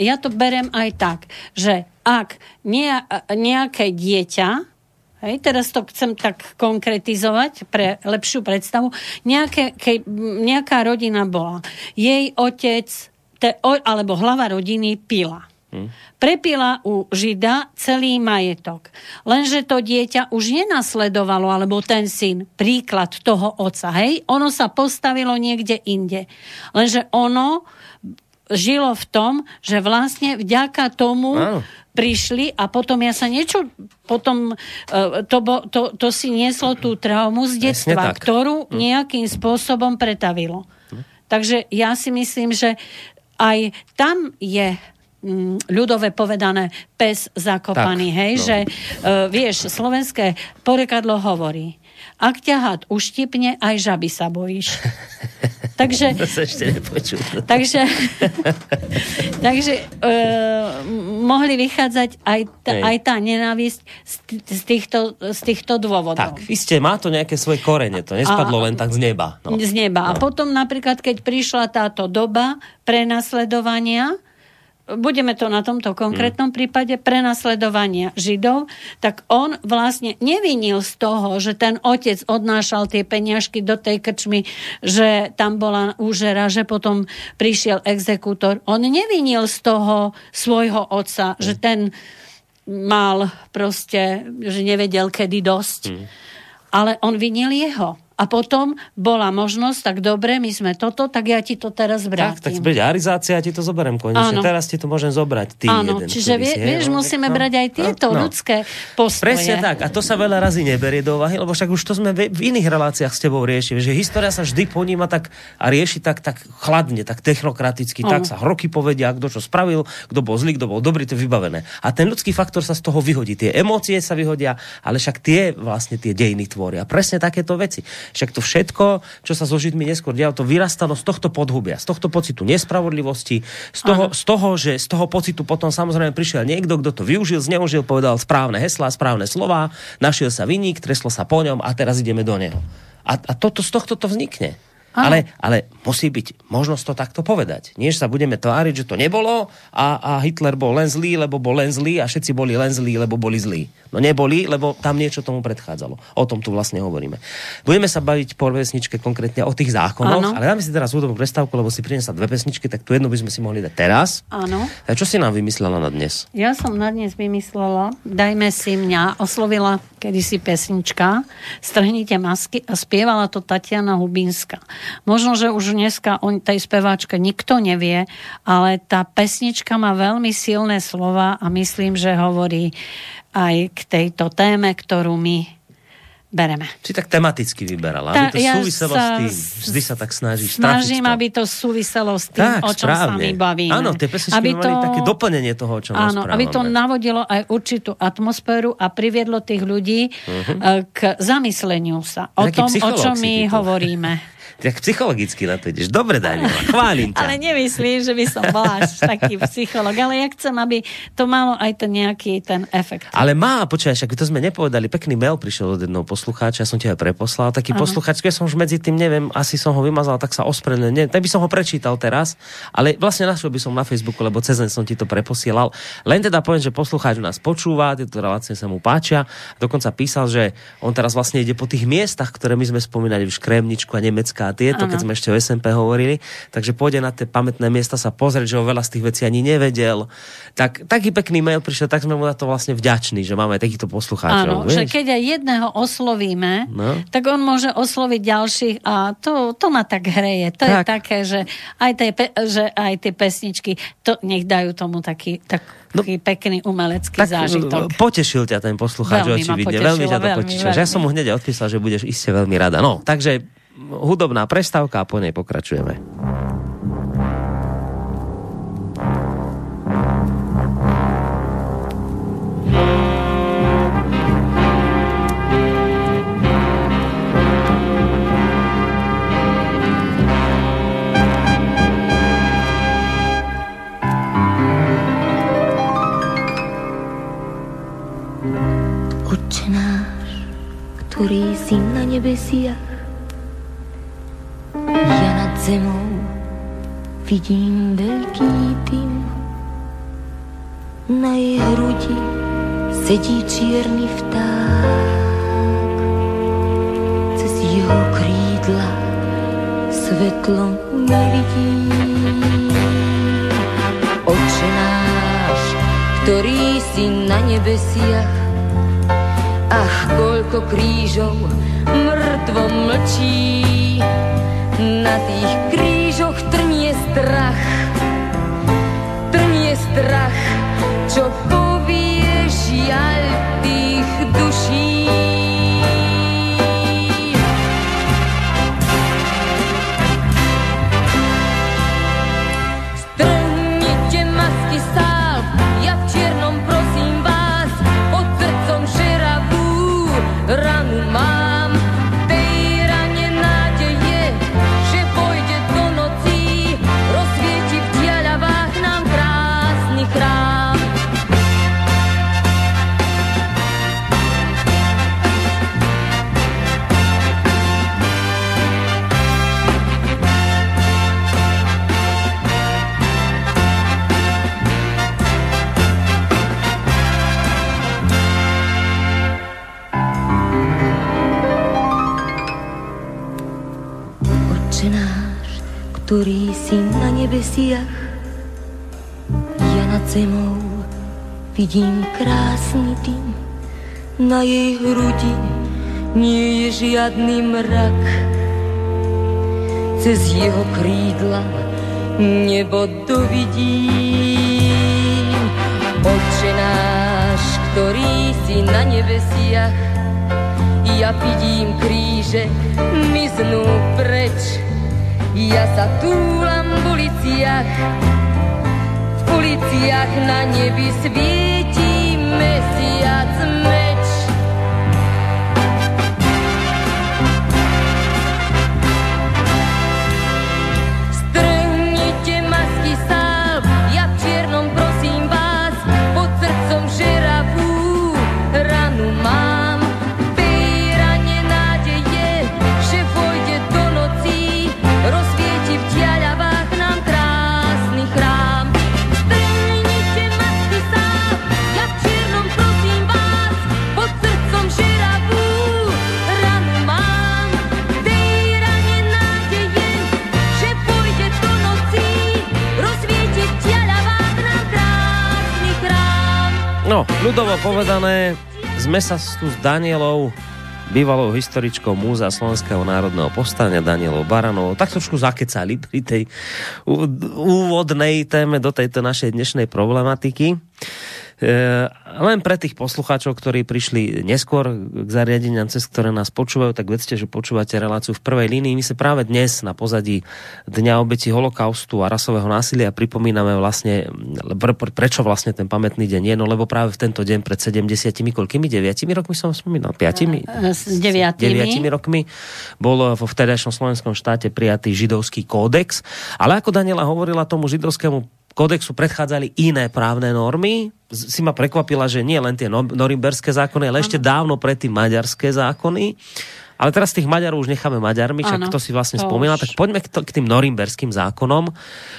ja to berem aj tak, že ak nejaké dieťa Hej, teraz to chcem tak konkretizovať pre lepšiu predstavu. Nejaké, ke, nejaká rodina bola. Jej otec, te, alebo hlava rodiny pila. Prepila u Žida celý majetok. Lenže to dieťa už nenasledovalo, alebo ten syn, príklad toho oca. Hej? Ono sa postavilo niekde inde. Lenže ono žilo v tom, že vlastne vďaka tomu Áno. prišli a potom ja sa niečo, potom e, to, bo, to, to si nieslo tú traumu z detstva, ktorú hm. nejakým spôsobom pretavilo. Hm. Takže ja si myslím, že aj tam je ľudové povedané pes zakopaný, tak, hej, no. že uh, vieš, slovenské porekadlo hovorí, ak ťa had uštipne, aj žaby sa bojíš. [LAUGHS] takže, to sa ešte [LAUGHS] takže, [LAUGHS] takže e, mohli vychádzať aj, t- aj tá nenávisť z, z, týchto, z týchto dôvodov. Tak, isté, má to nejaké svoje korene, to nespadlo a, len tak z neba. No. Z neba. No. A potom napríklad, keď prišla táto doba prenasledovania, budeme to na tomto konkrétnom hmm. prípade, prenasledovania Židov, tak on vlastne nevinil z toho, že ten otec odnášal tie peniažky do tej krčmy, že tam bola úžera, že potom prišiel exekútor. On nevinil z toho svojho otca, hmm. že ten mal proste, že nevedel kedy dosť. Hmm. Ale on vinil jeho. A potom bola možnosť, tak dobre, my sme toto, tak ja ti to teraz vrátim. Tak, tak zbeď ja ti to zoberiem konečne. Áno. Teraz ti to môžem zobrať. Ty Áno, jeden, čiže vie, vieš, no, musíme no, brať aj tieto no, ľudské postoje. Presne tak. A to sa veľa razy neberie do úvahy, lebo však už to sme v iných reláciách s tebou riešili, že história sa vždy poníma tak a rieši tak, tak chladne, tak technokraticky, ano. tak sa roky povedia, kto čo spravil, kto bol zlý, kto bol dobrý, to je vybavené. A ten ľudský faktor sa z toho vyhodí. Tie emócie sa vyhodia, ale však tie vlastne tie dejiny tvoria. Presne takéto veci. Však to všetko, čo sa so Židmi neskôr dialo, to vyrastalo z tohto podhubia, z tohto pocitu nespravodlivosti, z toho, z toho, že z toho pocitu potom samozrejme prišiel niekto, kto to využil, zneužil, povedal správne heslá, správne slova, našiel sa vinník, treslo sa po ňom a teraz ideme do neho. A, a toto, z tohto to vznikne. Ale, ale musí byť možnosť to takto povedať. Nie, že sa budeme tváriť, že to nebolo a, a Hitler bol len zlý, lebo bol len zlý a všetci boli len zlí, lebo boli zlí. No neboli, lebo tam niečo tomu predchádzalo. O tom tu vlastne hovoríme. Budeme sa baviť po pesničke konkrétne o tých zákonoch, Áno. ale dáme si teraz hudobnú prestávku, lebo si priniesla dve pesničky, tak tu jednu by sme si mohli dať teraz. Áno. A čo si nám vymyslela na dnes? Ja som na dnes vymyslela, dajme si mňa, oslovila kedysi pesnička, strhnite masky a spievala to Tatiana Hubínska. Možno, že už dneska o tej speváčke nikto nevie, ale tá pesnička má veľmi silné slova a myslím, že hovorí aj k tejto téme, ktorú my bereme. Si tak tematicky vyberala, Tá- aby to ja súviselo sa s tým. Vždy sa tak snažíš Snažím, to. aby to súviselo s tým, Tak, o čom sa správne. my bavíme. Áno, tie pesničky aby mali také doplnenie toho, o čom Áno, aby to navodilo aj určitú atmosféru a priviedlo tých ľudí uh-huh. k zamysleniu sa o. Taký tom, o čom my tu. hovoríme. [LAUGHS] Tak psychologicky na to ideš. Dobre, Daniela, chválim ťa. Ale nemyslím, že by som bola až taký psycholog, ale ja chcem, aby to malo aj ten nejaký ten efekt. Ale má, počkaj, však to sme nepovedali, pekný mail prišiel od jedného poslucháča, ja som ti ho preposlal, taký poslucháč, keď som už medzi tým, neviem, asi som ho vymazal, tak sa ospravedlňujem, tak by som ho prečítal teraz, ale vlastne našiel by som na Facebooku, lebo cez deň som ti to preposielal. Len teda poviem, že poslucháč nás počúva, tieto relácie sa mu páčia, dokonca písal, že on teraz vlastne ide po tých miestach, ktoré my sme spomínali, už Kremničku a Nemecka a tieto, Áno. keď sme ešte o SMP hovorili, takže pôjde na tie pamätné miesta sa pozrieť, že o veľa z tých vecí ani nevedel. Tak, taký pekný mail prišiel, tak sme mu na to vlastne vďační, že máme takýchto poslucháčov. Áno, že keď aj jedného oslovíme, No. tak on môže osloviť ďalších a to, to ma tak hreje. To je Tak. také, že aj, tie, že aj tie pesničky, to nech dajú tomu taký, taký pekný umelecký tak zážitok. e, potešil ťa ten poslucháč, Veľmi očividne. Veľmi ťa to veľmi, potešilo. Že Ja som mu hneď odpísal, že budeš iste veľmi rada. No, takže hudobná prestávka a po nej pokračujeme. Otče náš, ktorý si na nebesiach, ja nad zemou vidím veľký tým. Na jej hrudi sedí čierny vták. Cez jeho krídla svetlo nevidím. Oče náš, ktorý si na nebesiach, ach, koľko krížov mŕtvo mlčí. Na tých krížoch trnie strach, trnie strach, čo povie žiaľ ktorý si na nebesiach, ja nad zemou vidím krásny tým. Na jej hrudi nie je žiadny mrak. Cez jeho krídla nebo dovidím. Oče náš, ktorý si na nebesiach, ja vidím kríže, miznú preč. Ja sa túlam v uliciach, v uliciach na nebi svietí Ľudovo povedané, sme sa tu s Danielou bývalou historičkou múza Slovenského národného povstania Danielou Baranovou tak trošku zakecali pri tej úvodnej téme do tejto našej dnešnej problematiky. E, len pre tých poslucháčov, ktorí prišli neskôr k zariadeniam, cez ktoré nás počúvajú, tak vedzte, že počúvate reláciu v prvej línii. My sa práve dnes na pozadí Dňa obeti holokaustu a rasového násilia pripomíname vlastne, pre, pre, prečo vlastne ten pamätný deň je, no lebo práve v tento deň pred 70 koľkými, 9 rokmi som spomínal, 5? 9 9 rokmi bol vo vtedajšom slovenskom štáte prijatý židovský kódex, ale ako Daniela hovorila tomu židovskému kodexu predchádzali iné právne normy. Si ma prekvapila, že nie len tie no- norimberské zákony, ale ešte dávno predtým maďarské zákony. Ale teraz tých Maďarov už necháme Maďarmi, čak to si vlastne spomínal, tak poďme k, to, k tým norimberským zákonom.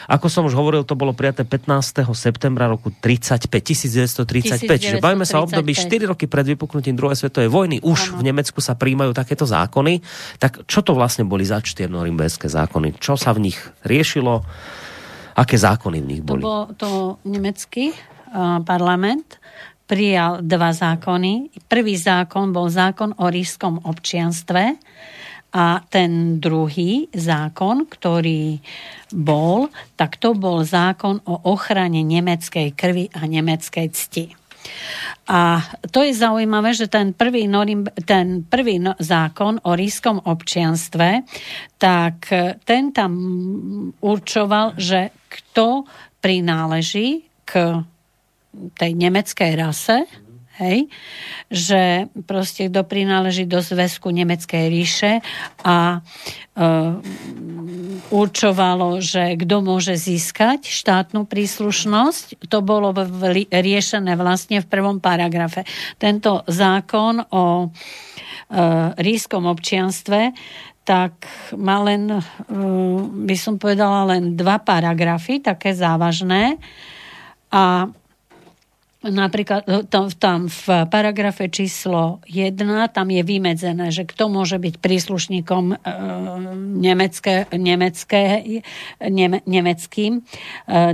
Ako som už hovoril, to bolo prijaté 15. septembra roku 35, 1935. 1935. Čiže bavíme sa období 4 roky pred vypuknutím druhej svetovej vojny. Už ano. v Nemecku sa príjmajú takéto zákony. Tak čo to vlastne boli za čtyři norimberské zákony? Čo sa v nich riešilo? Aké zákony v nich boli? To bol to nemecký parlament prijal dva zákony. Prvý zákon bol zákon o rískom občianstve a ten druhý zákon, ktorý bol, tak to bol zákon o ochrane nemeckej krvi a nemeckej cti. A to je zaujímavé, že ten prvý, norim, ten prvý no, zákon o rískom občianstve, tak ten tam určoval, že kto prináleží k tej nemeckej rase, hej, že proste kto prináleží do zväzku Nemeckej ríše a e, určovalo, že kto môže získať štátnu príslušnosť. To bolo riešené vlastne v prvom paragrafe. Tento zákon o e, rískom občianstve tak má len, e, by som povedala, len dva paragrafy, také závažné. A napríklad e, tam, tam v paragrafe číslo 1 tam je vymedzené, že kto môže byť príslušníkom e, nemecké, nemecké, neme, nemeckým. E,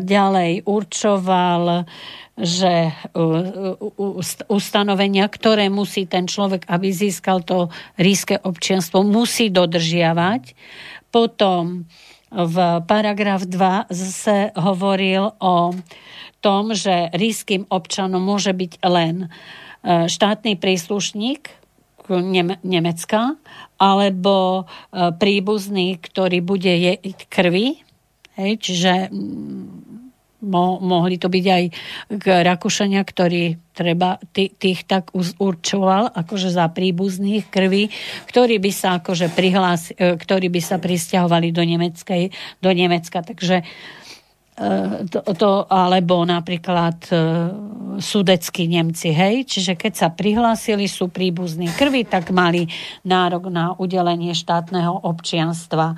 ďalej určoval že ustanovenia, ktoré musí ten človek, aby získal to ríske občianstvo, musí dodržiavať. Potom v paragraf 2 zase hovoril o tom, že ríským občanom môže byť len e, štátny príslušník Nemecka alebo e, príbuzný, ktorý bude jeť krvi. Hej, čiže mo, mohli to byť aj Rakúšania, ktorí treba tých tak určoval, akože za príbuzných krví, ktorí by sa akože prihlás, e, ktorí by sa pristahovali do, Nemeckej, do Nemecka. Takže to, to, alebo napríklad e, sudeckí Nemci, hej, čiže keď sa prihlásili, sú príbuzní krvi, tak mali nárok na udelenie štátneho občianstva.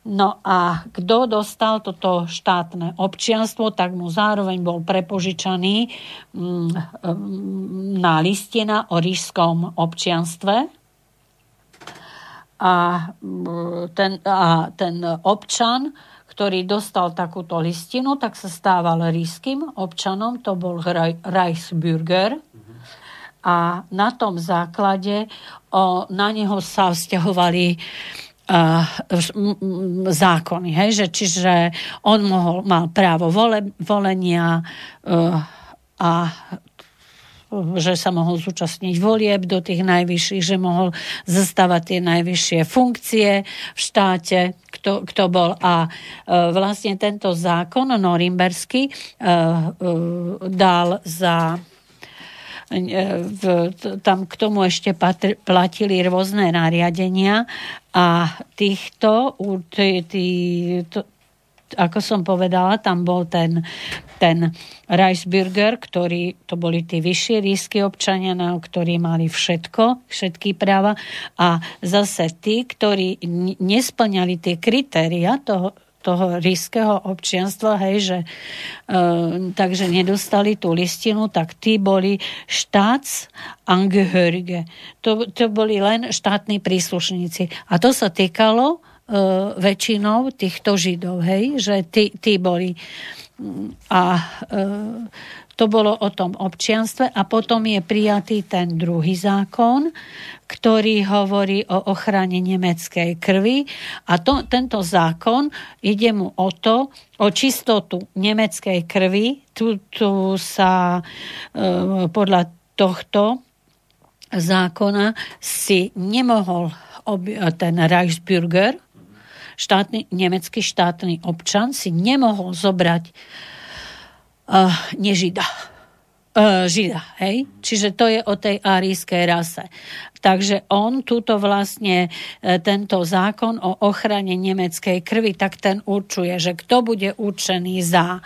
No a kto dostal toto štátne občianstvo, tak mu zároveň bol prepožičaný mm, mm, na listina o rížskom občianstve. A mm, ten, a ten občan, ktorý dostal takúto listinu, tak sa stával ríským občanom, to bol Reichsbürger. A na tom základe o, na neho sa vzťahovali zákony. Hej? Že, čiže on mohol, mal právo vole, volenia uh, a že sa mohol zúčastniť volieb do tých najvyšších, že mohol zastávať tie najvyššie funkcie v štáte, kto, kto bol. A uh, vlastne tento zákon norimberský uh, uh, dal za v, tam k tomu ešte patr, platili rôzne nariadenia a týchto, tí, tí, to, ako som povedala, tam bol ten, ten Reichsbürger, ktorý, to boli tí vyššie rísky občania, ktorí mali všetko, všetky práva a zase tí, ktorí nesplňali tie kritéria toho, toho ríského občianstva, hej, že e, takže nedostali tú listinu, tak tí boli štác angehörige. To, to boli len štátni príslušníci. A to sa týkalo e, väčšinou týchto židov, hej, že tí, tí boli. A e, To bolo o tom občianstve. A potom je prijatý ten druhý zákon, ktorý hovorí o ochrane nemeckej krvi. A to, tento zákon ide mu o to, o čistotu nemeckej krvi. Tu, tu sa e, podľa tohto zákona si nemohol ten Reichsbürger, štátny, nemecký štátny občan si nemohol zobrať uh, nežida. Uh, žida, hej? Čiže to je o tej arijskej rase. Takže on túto vlastne, uh, tento zákon o ochrane nemeckej krvi, tak ten určuje, že kto bude určený za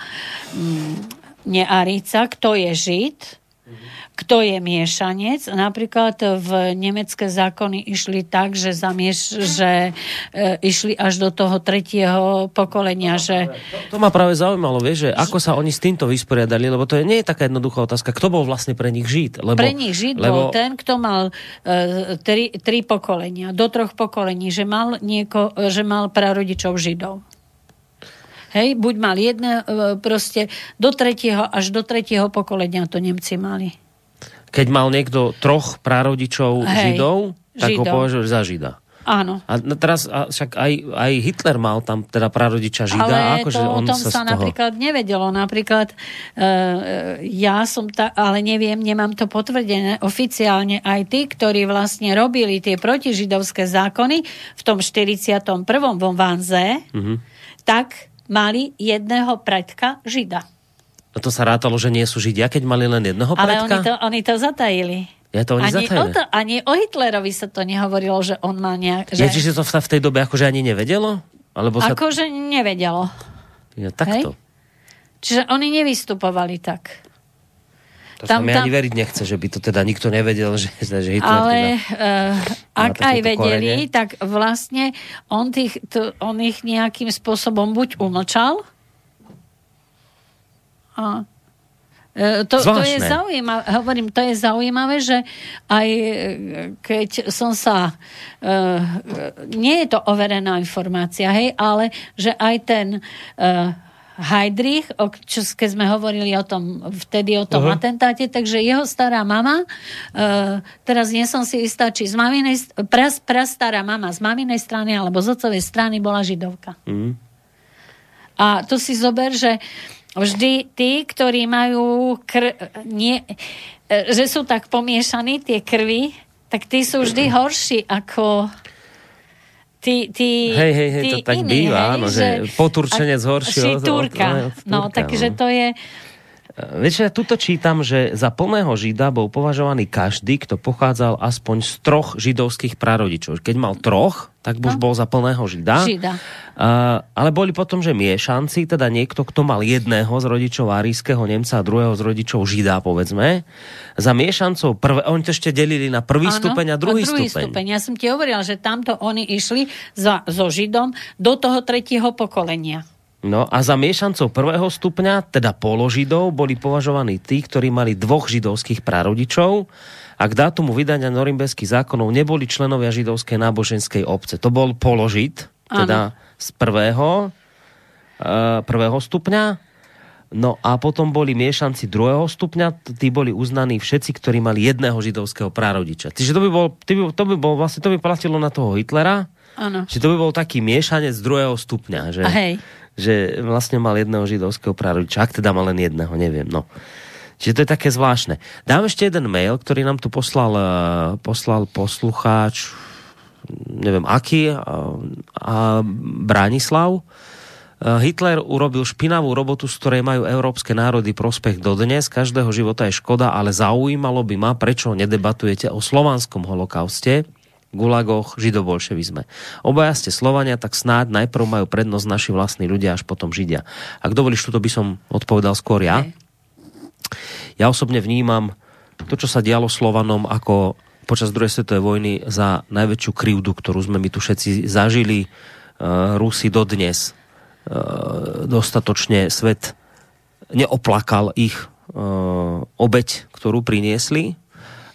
um, nearica, kto je žid, kto je miešanec. Napríklad v nemecké zákony išli tak, že, zamieš, že e, išli až do toho tretieho pokolenia. Že... To, to ma práve zaujímalo, vieš, že ako sa oni s týmto vysporiadali, lebo to je, nie je taká jednoduchá otázka. Kto bol vlastne pre nich žid? Lebo, pre nich žid lebo... bol ten, kto mal e, tri, tri pokolenia, do troch pokolení, že mal, nieko, že mal prarodičov židov. Hej, buď mal jedné, e, proste do tretieho, až do tretieho pokolenia to Nemci mali keď mal niekto troch prarodičov Hej, židov, tak židov. ho považuje za žida. Áno. A teraz a však aj, aj Hitler mal tam teda prarodiča žida. Ale akože to, on o tom sa, sa toho... napríklad nevedelo. Napríklad uh, ja som ta, ale neviem, nemám to potvrdené oficiálne aj tí, ktorí vlastne robili tie protižidovské zákony v tom 41. vo Vanze, mm-hmm. tak mali jedného predka žida. A to sa rátalo, že nie sú Židia, keď mali len jedného Ale predka? oni to, oni to zatajili. Ja to oni ani, o to, ani o Hitlerovi sa to nehovorilo, že on má nejak... Že... Ja, čiže to v tej dobe akože ani nevedelo? Alebo sa... Akože nevedelo. Ja, takto. Hej? Čiže oni nevystupovali tak. To tam, sa mi tam... ani veriť nechce, že by to teda nikto nevedel, že, že Hitler Ale teda uh, ak aj vedeli, korene. tak vlastne on, tých, to, on ich nejakým spôsobom buď umlčal, a e, to, to je zaujímavé, hovorím, to je zaujímavé, že aj e, keď som sa, uh, nie je to overená informácia, hej, ale že aj ten uh, Heidrich, o, čo, keď sme hovorili o tom, vtedy o tom uh-huh. atentáte, takže jeho stará mama, uh, teraz nie som si istá, či z maminej, pras, prastará mama z maminej strany alebo z otcovej strany bola židovka. Uh-huh. A to si zober, že vždy tí, ktorí majú kr- nie, e, že sú tak pomiešaní tie krvi, tak tí sú vždy [CLEARS THROAT] horší ako tí, tí, hej, hej, hej, tí to tak iní, býva, hej, áno, že, že poturčenec horší od. Od, od, od, no, takže no. to je Vieš, ja tuto čítam, že za plného žida bol považovaný každý, kto pochádzal aspoň z troch židovských prarodičov. Keď mal troch, tak už no. bol za plného žida. žida. Uh, ale boli potom, že miešanci, teda niekto, kto mal jedného z rodičov arískeho Nemca a druhého z rodičov žida, povedzme. Za miešancov, prvé, oni to ešte delili na prvý ano, stupeň a druhý, a druhý stupeň. stupeň. Ja som ti hovorila, že tamto oni išli za, so židom do toho tretieho pokolenia. No a za miešancov prvého stupňa, teda položidov, boli považovaní tí, ktorí mali dvoch židovských prarodičov a k dátumu vydania norimberských zákonov neboli členovia židovskej náboženskej obce. To bol položid, teda ano. z prvého, uh, prvého stupňa. No a potom boli miešanci druhého stupňa, tí boli uznaní všetci, ktorí mali jedného židovského prarodiča. Čiže to by bol, to by bol vlastne to by platilo na toho Hitlera, Ano. Čiže to by bol taký miešanec druhého stupňa. Že? Hej že vlastne mal jedného židovského prarodiča, ak teda mal len jedného, neviem, no. Čiže to je také zvláštne. Dám ešte jeden mail, ktorý nám tu poslal, eh, poslal poslucháč, neviem aký, a, a Branislav. Eh, Hitler urobil špinavú robotu, z ktorej majú európske národy prospech dodnes. Každého života je škoda, ale zaujímalo by ma, prečo nedebatujete o slovanskom holokauste gulagoch, židobolševizme. Obaja ste Slovania, tak snáď najprv majú prednosť naši vlastní ľudia, až potom Židia. Ak dovolíš, tuto by som odpovedal skôr ja. Ja osobne vnímam to, čo sa dialo Slovanom ako počas druhej svetovej vojny za najväčšiu krivdu, ktorú sme my tu všetci zažili. Uh, Rusi dodnes uh, dostatočne svet neoplakal ich uh, obeď, ktorú priniesli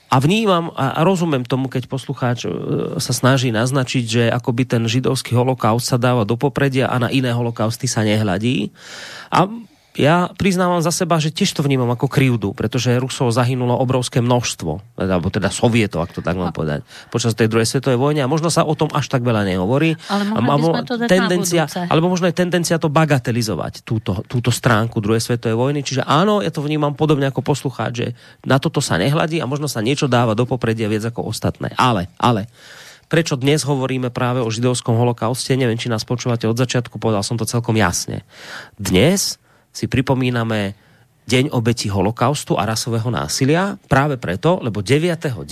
a vnímam a rozumiem tomu, keď poslucháč e, sa snaží naznačiť, že akoby ten židovský holokaust sa dáva do popredia a na iné holokausty sa nehľadí. A ja priznávam za seba, že tiež to vnímam ako krivdu, pretože Rusov zahynulo obrovské množstvo, alebo teda Sovietov, ak to tak mám povedať, počas tej druhej svetovej vojny a možno sa o tom až tak veľa nehovorí. Ale by sme to tendencia, alebo možno je tendencia to bagatelizovať, túto, túto stránku druhej svetovej vojny. Čiže áno, ja to vnímam podobne ako poslucháč, že na toto sa nehľadí a možno sa niečo dáva do popredia viac ako ostatné. Ale, ale, prečo dnes hovoríme práve o židovskom holokauste, neviem, či nás počúvate od začiatku, povedal som to celkom jasne. Dnes si pripomíname deň obeti holokaustu a rasového násilia práve preto, lebo 9.9.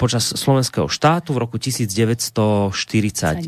počas slovenského štátu v roku 1941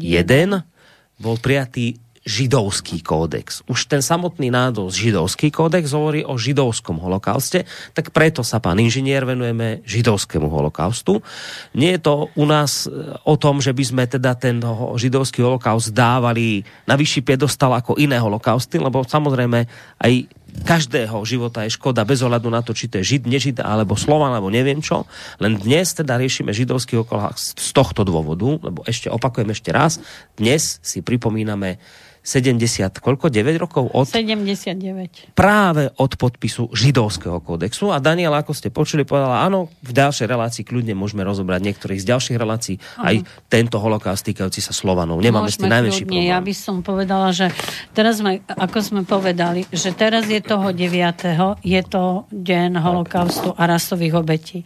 bol prijatý židovský kódex. Už ten samotný nádov židovský kódex hovorí o židovskom holokauste, tak preto sa, pán inžinier, venujeme židovskému holokaustu. Nie je to u nás e, o tom, že by sme teda ten židovský holokaust dávali na vyšší piedostal ako iné holokausty, lebo samozrejme aj každého života je škoda bez ohľadu na to, či to je žid, nežid, alebo slovan, alebo neviem čo. Len dnes teda riešime židovský holokaust z tohto dôvodu, lebo ešte opakujem ešte raz, dnes si pripomíname 70, koľko? 9 rokov od 79. práve od podpisu židovského kódexu. A Daniela, ako ste počuli, povedala, áno, v ďalšej relácii kľudne môžeme rozobrať niektorých z ďalších relácií aj tento holokaust týkajúci sa Slovanov. Nemáme s tým najmenší kľudne. problém. Ja by som povedala, že teraz sme, ako sme povedali, že teraz je toho 9. je to deň holokaustu a rasových obetí.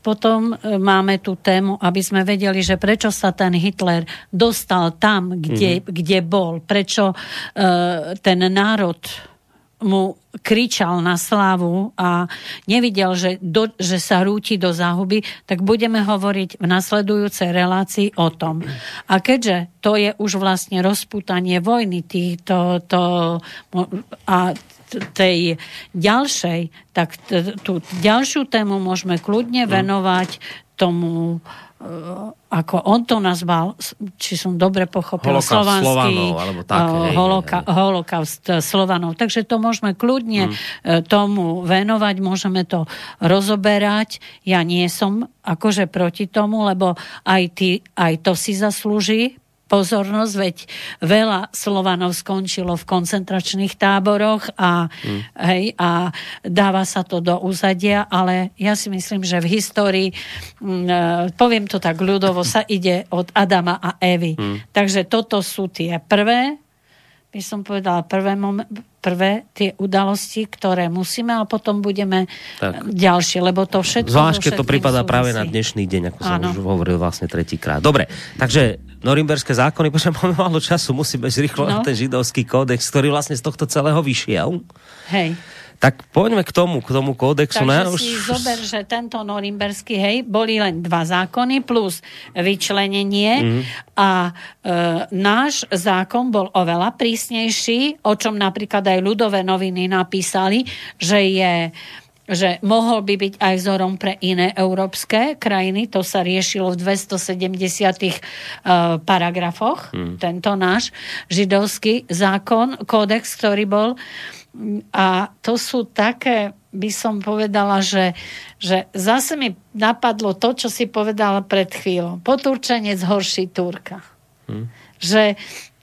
Potom e, máme tú tému, aby sme vedeli, že prečo sa ten Hitler dostal tam, kde, Mhm. kde bol, prečo e, ten národ mu kričal na slávu a nevidel, že, do, že sa rúti do záhuby, tak budeme hovoriť v nasledujúcej relácii o tom. A keďže to je už vlastne rozputanie vojny týchto, to, a tej ďalšej, tak tú ďalšiu tému môžeme kľudne venovať tomu ako on to nazval, či som dobre pochopila, Holokaust slovanský Slovanov, alebo tak, e, hej, holoka- hej, holokaust e, Slovanov. Takže to môžeme kľudne mm. tomu venovať, môžeme to rozoberať. Ja nie som akože proti tomu, lebo aj, ty, aj to si zaslúži pozornosť, veď veľa Slovanov skončilo v koncentračných táboroch a, mm. hej, a dáva sa to do úzadia, ale ja si myslím, že v histórii, mm, e, poviem to tak ľudovo, sa ide od Adama a Evy. Mm. Takže toto sú tie prvé, by som povedala, prvé, momen- prvé tie udalosti, ktoré musíme a potom budeme Tak. tak. ďalšie, lebo to všetko... Zvlášť, keď to prípada práve na dnešný deň, ako som Áno. už hovoril vlastne tretíkrát. Dobre, takže norimberské zákony, [LAUGHS] pretože máme málo času, musíme ísť rýchlo na No. ten židovský kódex, ktorý vlastne z tohto celého vyšiel. Hej. Tak poďme k tomu, k tomu kódexu. Takže No, si zober, že tento norimberský, hej, boli len dva zákony plus vyčlenenie Mhm. a e, náš zákon bol oveľa prísnejší, o čom napríklad aj ľudové noviny napísali, že je že mohol by byť aj vzorom pre iné európske krajiny. To sa riešilo v 270 uh, paragrafoch, tento náš židovský zákon, kódex, ktorý bol. A to sú také, by som povedala, že, že zase mi napadlo to, čo si povedala pred chvíľou. Poturčenec horší Turka. Že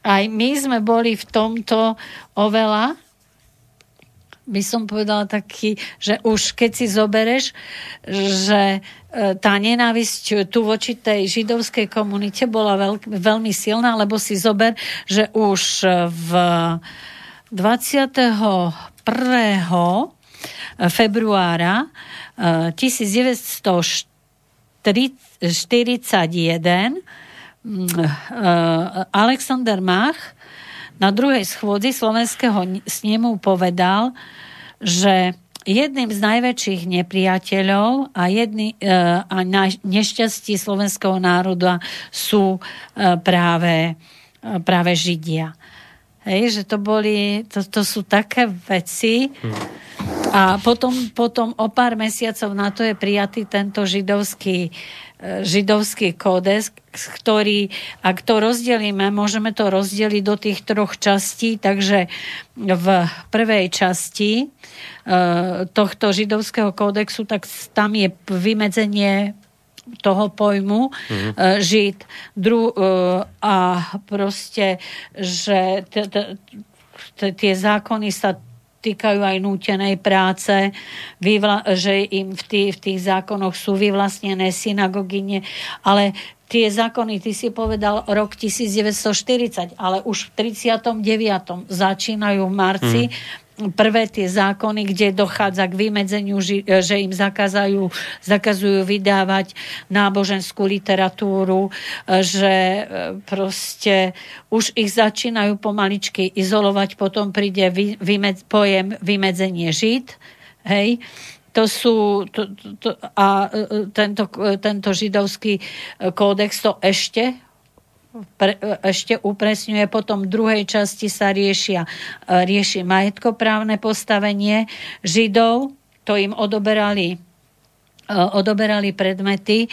aj my sme boli v tomto oveľa by som povedala taký, že už keď si zobereš, že e, tá nenávisť tu voči tej židovskej komunite bola veľk, veľmi silná, lebo si zober, že už v 21. februára e, 1941 mm, e, Alexander Mach na druhej schôdzi slovenského snemu povedal, že jedným z najväčších nepriateľov a, jedný, e, a nešťastí slovenského národa sú práve, práve Židia. Hej, že to boli, to, to sú také veci. A potom, potom o pár mesiacov na to je prijatý tento židovský, e, židovský kódex, ktorý, ak to rozdelíme, môžeme to rozdeliť do tých troch častí, takže v prvej časti e, tohto židovského kódexu, tak tam je vymedzenie toho pojmu mm-hmm. žid. Dru, e, a proste, že t- t- tie zákony sa týkajú aj nútenej práce, vyvla- že im v, tý, v tých zákonoch sú vyvlastnené synagogine, ale tie zákony, ty si povedal rok 1940, ale už v 39. začínajú v marci hmm prvé tie zákony, kde dochádza k vymedzeniu, že im zakazajú, zakazujú vydávať náboženskú literatúru, že e, proste už ich začínajú pomaličky izolovať, potom príde vymed, pojem vymedzenie žid, hej, to sú, to, to, a e, tento, tento židovský kódex to ešte pre, ešte upresňuje. Potom v druhej časti sa riešia, e, rieši majetkoprávne postavenie Židov. To im odoberali e, odoberali predmety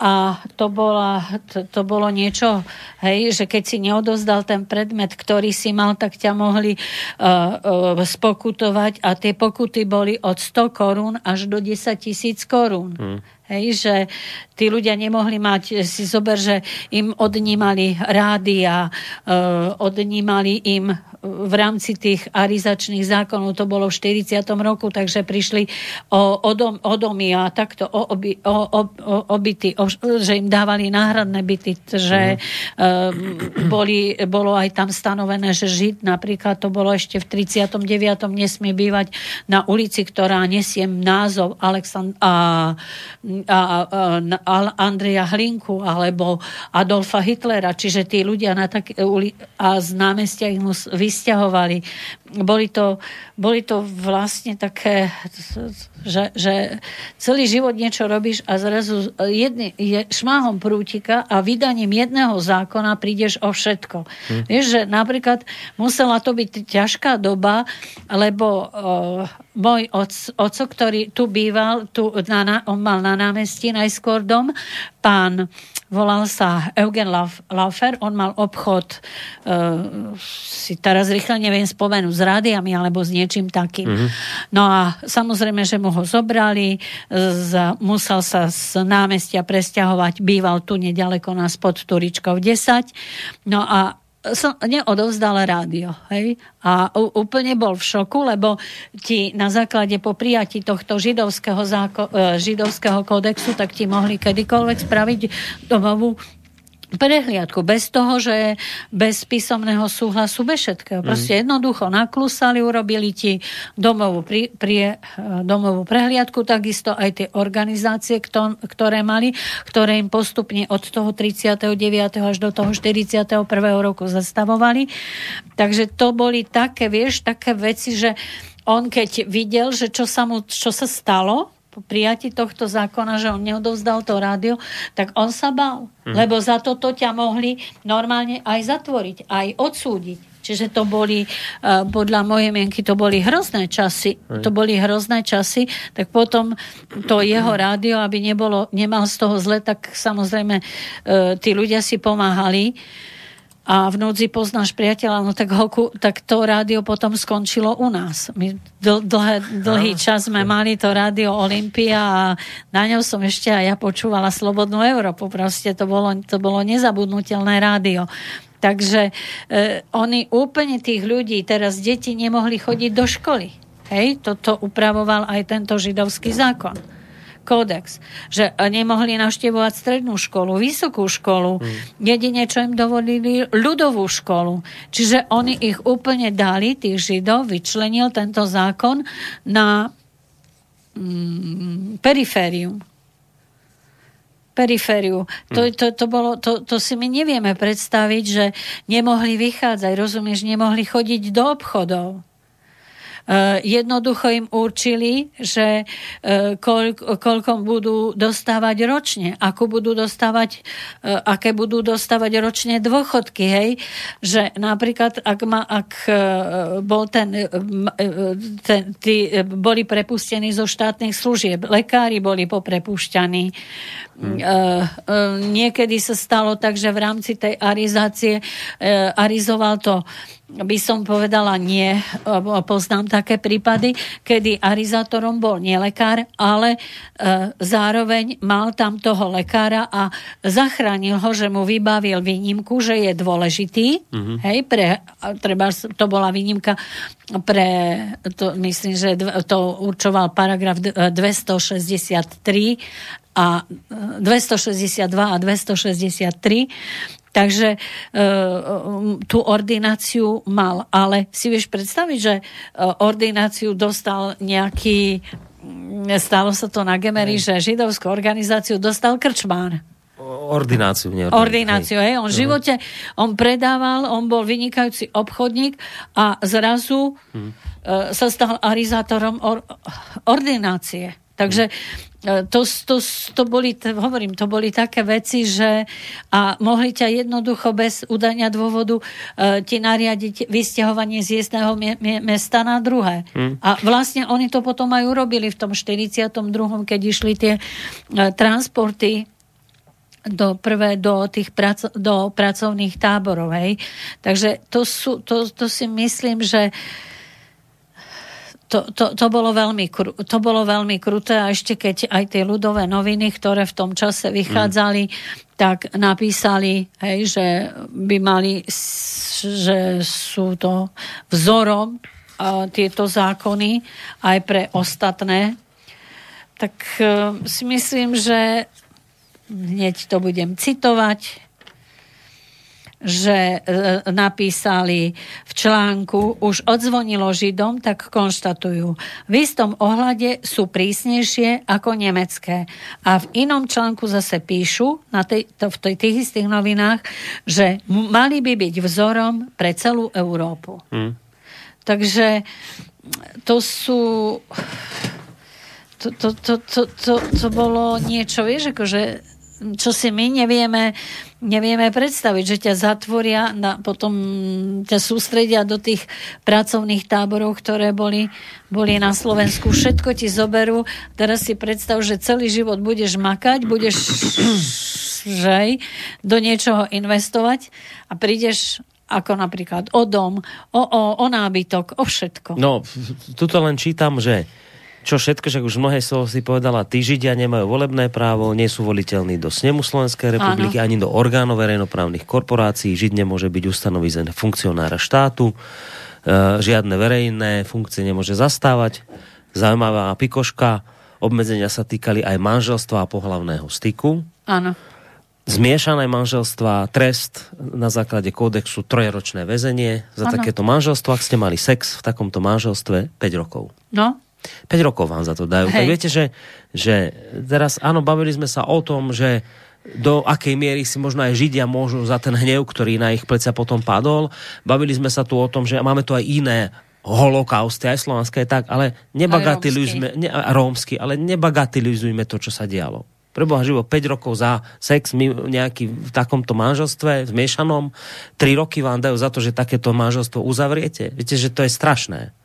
a to, bola, to, to bolo niečo, hej, že keď si neodozdal ten predmet, ktorý si mal, tak ťa mohli uh, uh, spokutovať a tie pokuty boli od 100 korún až do 10 tisíc korún. Hmm. Hej, že tí ľudia nemohli mať, si zober, že im odnímali rády a e, odnímali im v rámci tých arizačných zákonov, to bolo v 40. roku, takže prišli o, o, dom, o domy a takto o, oby, o, o, o, o byty, o, že im dávali náhradné byty, že mm. boli, bolo aj tam stanovené, že Žid napríklad, to bolo ešte v 39. nesmie bývať na ulici, ktorá nesie názov Aleksand- a, a, a, Andreja Hlinku alebo Adolfa Hitlera, čiže tí ľudia na tak, a z námestia ich vy vysťahovali. Boli to, boli to vlastne také, že, že celý život niečo robíš a zrazu jedný, je, šmáhom prútika a vydaním jedného zákona prídeš o všetko. Hm. Vieš, že napríklad musela to byť ťažká doba, lebo uh, môj oco, ktorý tu býval, tu na, on mal na námestí najskôr dom, pán volal sa Eugen Laufer, on mal obchod, uh, si teraz rýchle neviem spomenúť, s rádiami alebo s niečím takým. Mm-hmm. No a samozrejme, že mu ho zobrali, z, musel sa z námestia presťahovať, býval tu nedaleko nás pod Turičkou 10. No a som neodovzdal rádio. Hej? A úplne bol v šoku, lebo ti na základe po prijatí tohto židovského, záko, e, židovského kódexu, tak ti mohli kedykoľvek spraviť domovú prehliadku, bez toho, že bez písomného súhlasu, bez všetkého. Proste mm. jednoducho naklusali, urobili ti domovú, pri, pri, eh, domovú prehliadku, takisto aj tie organizácie, kto, ktoré mali, ktoré im postupne od toho 39. až do toho 41. roku zastavovali. Takže to boli také, vieš, také veci, že on keď videl, že čo sa, mu, čo sa stalo, po prijati tohto zákona, že on neodovzdal to rádio, tak on sa bál. Mm. Lebo za toto ťa mohli normálne aj zatvoriť, aj odsúdiť. Čiže to boli, uh, podľa mojej mienky, to boli hrozné časy. Mm. To boli hrozné časy, tak potom to jeho rádio, aby nebolo, nemal z toho zle, tak samozrejme uh, tí ľudia si pomáhali. Uh, a v núdzi poznáš priateľa, no tak, hoku, tak to rádio potom skončilo u nás. My dl, dlhé, dlhý čas sme mali to rádio Olympia a na ňom som ešte aj ja počúvala Slobodnú Európu. Proste to bolo, to bolo nezabudnutelné rádio. Takže e, oni úplne tých ľudí, teraz deti nemohli chodiť do školy. Hej, toto upravoval aj tento židovský zákon kódex, že nemohli navštevovať strednú školu, vysokú školu, mm. jedine, čo im dovolili, ľudovú školu. Čiže oni ich úplne dali, tých židov, vyčlenil tento zákon na mm, periférium perifériu. To, mm. to, to, bolo, to, to si my nevieme predstaviť, že nemohli vychádzať, rozumieš, nemohli chodiť do obchodov. Eh, jednoducho im určili, že eh, koľko, koľko budú dostávať ročne, ako budú dostávať, eh, aké budú dostávať ročne dôchodky, hej. Že napríklad, ak, ma, ak bol ten, ten tí boli prepustení zo štátnych služieb, lekári boli poprepušťaní, Hmm. Niekedy sa stalo tak, že v rámci tej arizácie arizoval to by som povedala nie. Poznám také prípady, kedy arizátorom bol lekár, ale e, zároveň mal tam toho lekára a zachránil ho, že mu vybavil výnimku, že je dôležitý. Mm-hmm. Hej, pre, treba, to bola výnimka pre, to, myslím, že to určoval paragraf 263 a 262 a 263. Takže e, tú ordináciu mal. Ale si vieš predstaviť, že e, ordináciu dostal nejaký, stalo sa to na Gemery, že židovskú organizáciu dostal krčmán. Ordináciu, nie ordináciu. Hej. hej. On v živote, on predával, on bol vynikajúci obchodník a zrazu hmm. e, sa stal arizátorom or, ordinácie. Takže E, to, to, to boli, hovorím, to boli také veci, že a mohli ťa jednoducho bez udania dôvodu e, ti nariadiť vysťahovanie z jedného mesta na druhé. Hmm. A vlastne oni to potom aj urobili v tom 42., keď išli tie e, transporty do prvé do tých praco, do pracovných táborov. Hej. Takže to, sú, to, to si myslím, že uh, to, to, to, bolo veľmi, to bolo veľmi kruté a ešte keď aj tie ľudové noviny, ktoré v tom čase vychádzali, mm. tak napísali, hej, že by mali, že sú to vzorom a tieto zákony aj pre ostatné, tak uh, si myslím, že hneď to budem citovať že e, napísali v článku, už odzvonilo Židom, tak konštatujú. V istom ohľade sú prísnejšie ako nemecké. A v inom článku zase píšu, na tej, to, v tej, tých istých novinách, že mali by byť vzorom pre celú Európu. Hmm. Takže to sú... To, to, to, to, to, to bolo niečo, vieš, akože čo si my nevieme, nevieme predstaviť, že ťa zatvoria, na, potom ťa sústredia do tých pracovných táborov, ktoré boli, boli na Slovensku. Všetko ti zoberú. Teraz si predstav, že celý život budeš makať, budeš že, do niečoho investovať a prídeš ako napríklad o dom, o, o, o nábytok, o všetko. No, tuto len čítam, že čo všetko, že už mnohé slovo si povedala, tí Židia nemajú volebné právo, nie sú voliteľní do snemu Slovenskej republiky, Áno. ani do orgánov verejnoprávnych korporácií. Žid nemôže byť ustanovizem funkcionára štátu, e, žiadne verejné funkcie nemôže zastávať. Zaujímavá pikoška, obmedzenia sa týkali aj manželstva a pohlavného styku. Áno. Zmiešané manželstva, trest na základe kódexu trojročné väzenie. Za ano. takéto manželstvo, ak ste mali sex v takomto manželstve, 5 rokov. No, 5 rokov vám za to dajú. Hej. Tak viete, že, že teraz áno, bavili sme sa o tom, že do akej miery si možno aj Židia môžu za ten hnev, ktorý na ich plecia potom padol. Bavili sme sa tu o tom, že máme tu aj iné holokausty, aj slovanské, tak, ale nebagatelizujme, ne, rómsky, ale nebagatelizujme to, čo sa dialo. Preboha živo 5 rokov za sex my nejaký v takomto manželstve, zmiešanom, 3 roky vám dajú za to, že takéto manželstvo uzavriete. Viete, že to je strašné.